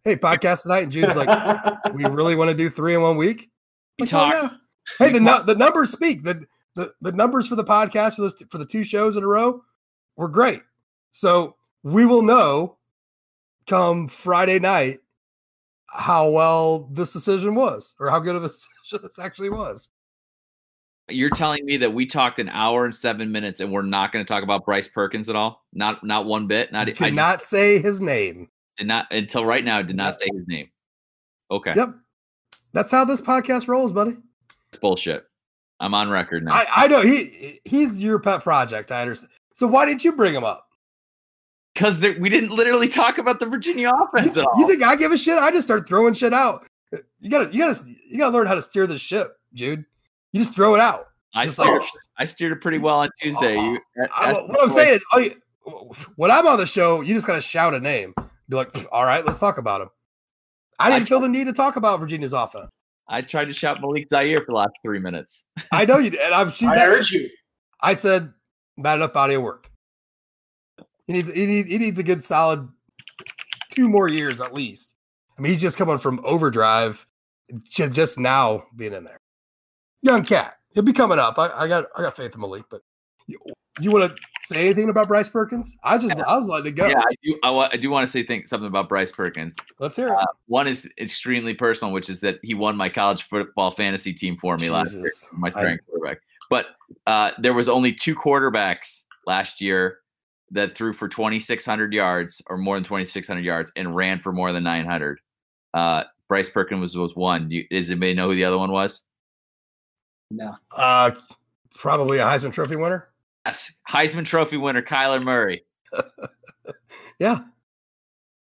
hey, podcast tonight, and Jude's like. we really want to do three in one week. We Like, oh, yeah. Hey, the nu- the numbers speak. The, the the numbers for the podcast for those for the two shows in a row were great. So we will know come Friday night how well this decision was, or how good of a decision this actually was. You're telling me that we talked an hour and seven minutes, and we're not going to talk about Bryce Perkins at all? Not not one bit. Not Did I not say his name. did not until right now. Did not say his name. Okay, Yep, that's how this podcast rolls, buddy. it's bullshit. I'm on record now. I, I know he he's your pet project. I understand. So why didn't you bring him up? Because we didn't literally talk about the Virginia offense You, at all. you think I give a shit? I just start throwing shit out. You gotta, you gotta, you gotta learn how to steer the ship, Jude. You just throw it out. I just steered, like- I steered it pretty well on Tuesday. You, I- that's what I'm saying is, oh, you- when I'm on the show, you just gotta shout a name. Be like, all right, let's talk about him. I didn't I- feel the need to talk about Virginia's offense. I tried to shout Malik Zaire for the last three minutes. I know you did. And I'm I heard you. I said, not enough body of work. He needs, he needs, he needs a good solid two more years at least. I mean, he's just coming from overdrive, just now being in there. Young cat, he'll be coming up. I, I got, I got faith in Malik. But you, you want to say anything about Bryce Perkins? I just, I was letting it go. Yeah, I do. I, wa- I do want to say think, something about Bryce Perkins. Let's hear it. One is extremely personal, which is that he won my college football fantasy team for me last year, Jesus. my I- quarterback. But uh, there was only two quarterbacks last year that threw for 2,600 yards or more than 2,600 yards and ran for more than 900. Uh, Bryce Perkins was, was one. Do you, does anybody know who the other one was? No. Uh, probably a Heisman Trophy winner. Yes, Heisman Trophy winner Kyler Murray. Yeah,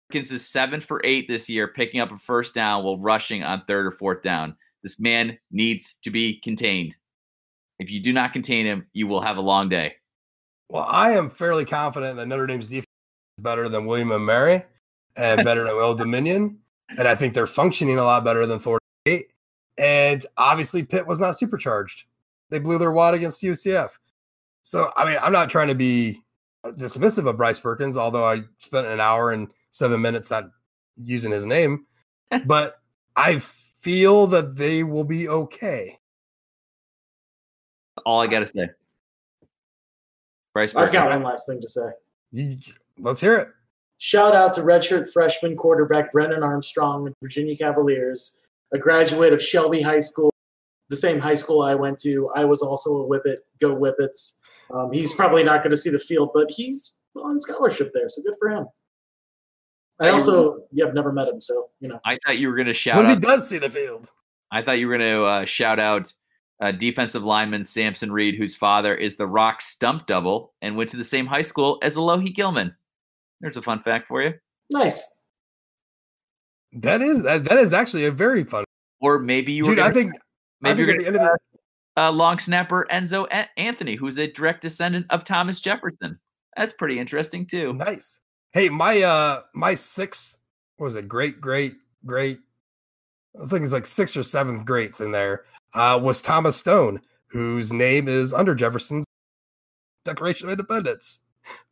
Perkins is seven for eight this year, picking up a first down while rushing on third or fourth down. This man needs to be contained. If you do not contain him, you will have a long day. Well, I am fairly confident that Notre Dame's defense is better than William and Mary and better than Old Dominion. And I think they're functioning a lot better than Florida State. And obviously, Pitt was not supercharged. They blew their wad against UCF. So, I mean, I'm not trying to be dismissive of Bryce Perkins, although I spent an hour and seven minutes not using his name. but I feel that they will be okay. All I got to say. Bryce, I've got one last thing to say. Let's hear it. Shout out to redshirt freshman quarterback Brennan Armstrong, Virginia Cavaliers, a graduate of Shelby High School, the same high school I went to. I was also a Whippet. Go Whippets. Um, he's probably not going to see the field, but he's on scholarship there, so good for him. I also, yeah, I've never met him, so you know. I thought you were going to shout. When out, he does see the field, I thought you were going to uh, shout out uh, defensive lineman Samson Reed, whose father is the Rock stump double and went to the same high school as Alohi Gilman. There's a fun fact for you. Nice. That is that, that is actually a very fun. Or maybe you Dude, were. I think maybe I think you're gonna, the, uh, long snapper Enzo a- Anthony, who's a direct descendant of Thomas Jefferson. That's pretty interesting too. Nice. Hey, my uh my sixth what was a Great, great, great. I think it's like sixth or seventh greats in there. Uh was Thomas Stone, whose name is under Jefferson's Declaration of Independence.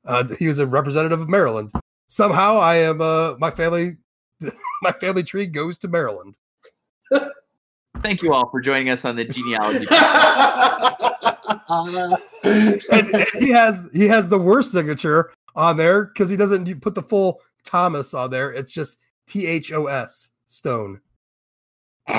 Uh, he was a representative of Maryland. Somehow, I am. Uh, my family, my family tree goes to Maryland. Thank you all for joining us on the genealogy. and, and he has he has the worst signature on there because he doesn't put the full Thomas on there. It's just T H O S Stone.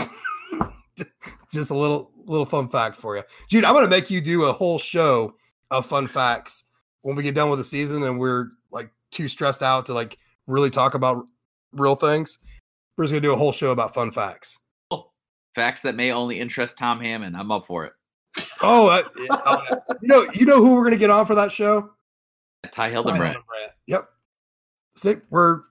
just a little little fun fact for you, Jude. I'm gonna make you do a whole show of fun facts when we get done with the season and we're like too stressed out to like really talk about real things. We're just gonna do a whole show about fun facts. Facts that may only interest Tom Hammond. I'm up for it. Oh, uh, you know, you know who we're gonna get on for that show? Ty Hildenbrand. Yep. See, we're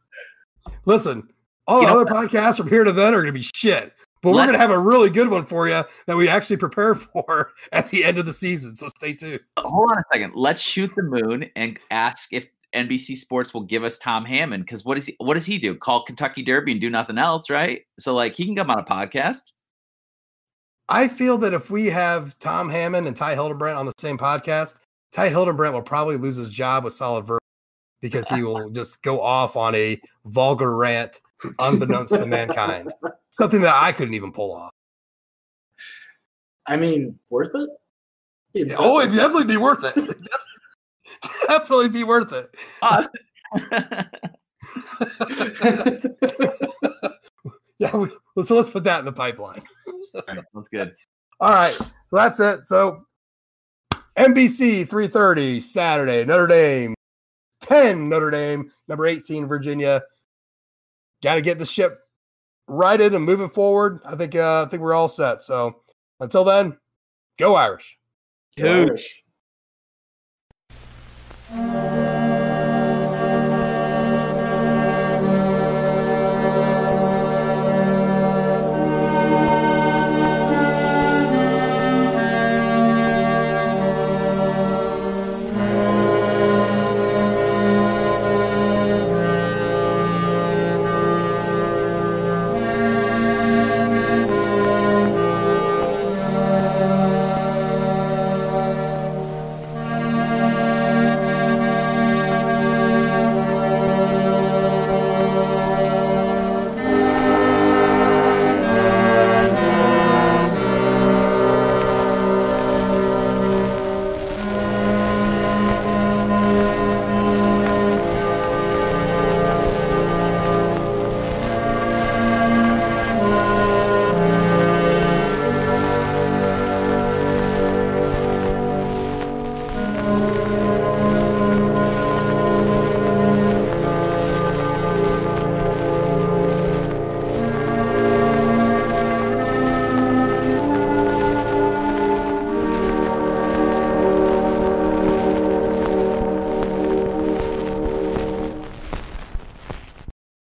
listen. All you other podcasts from here to then are gonna be shit. But we're going to have a really good one for you that we actually prepare for at the end of the season. So stay tuned. Hold on a second. Let's shoot the moon and ask if NBC Sports will give us Tom Hammond because what is he? What does he do? Call Kentucky Derby and do nothing else, right? So like he can come on a podcast. I feel that if we have Tom Hammond and Ty Hildenbrand on the same podcast, Ty Hildenbrand will probably lose his job with Solid Verbal because he will just go off on a vulgar rant unbeknownst to mankind. Something that I couldn't even pull off. I mean, worth it? Yeah, oh, it'd definitely be worth it. definitely be worth it. yeah, we, so let's put that in the pipeline. that's good. All right, so that's it. So NBC 3:30 Saturday, Notre Dame 10 Notre Dame, number 18 Virginia. Got to get the ship righted and moving forward. I think uh, I think we're all set. So until then, go Irish. Go Irish.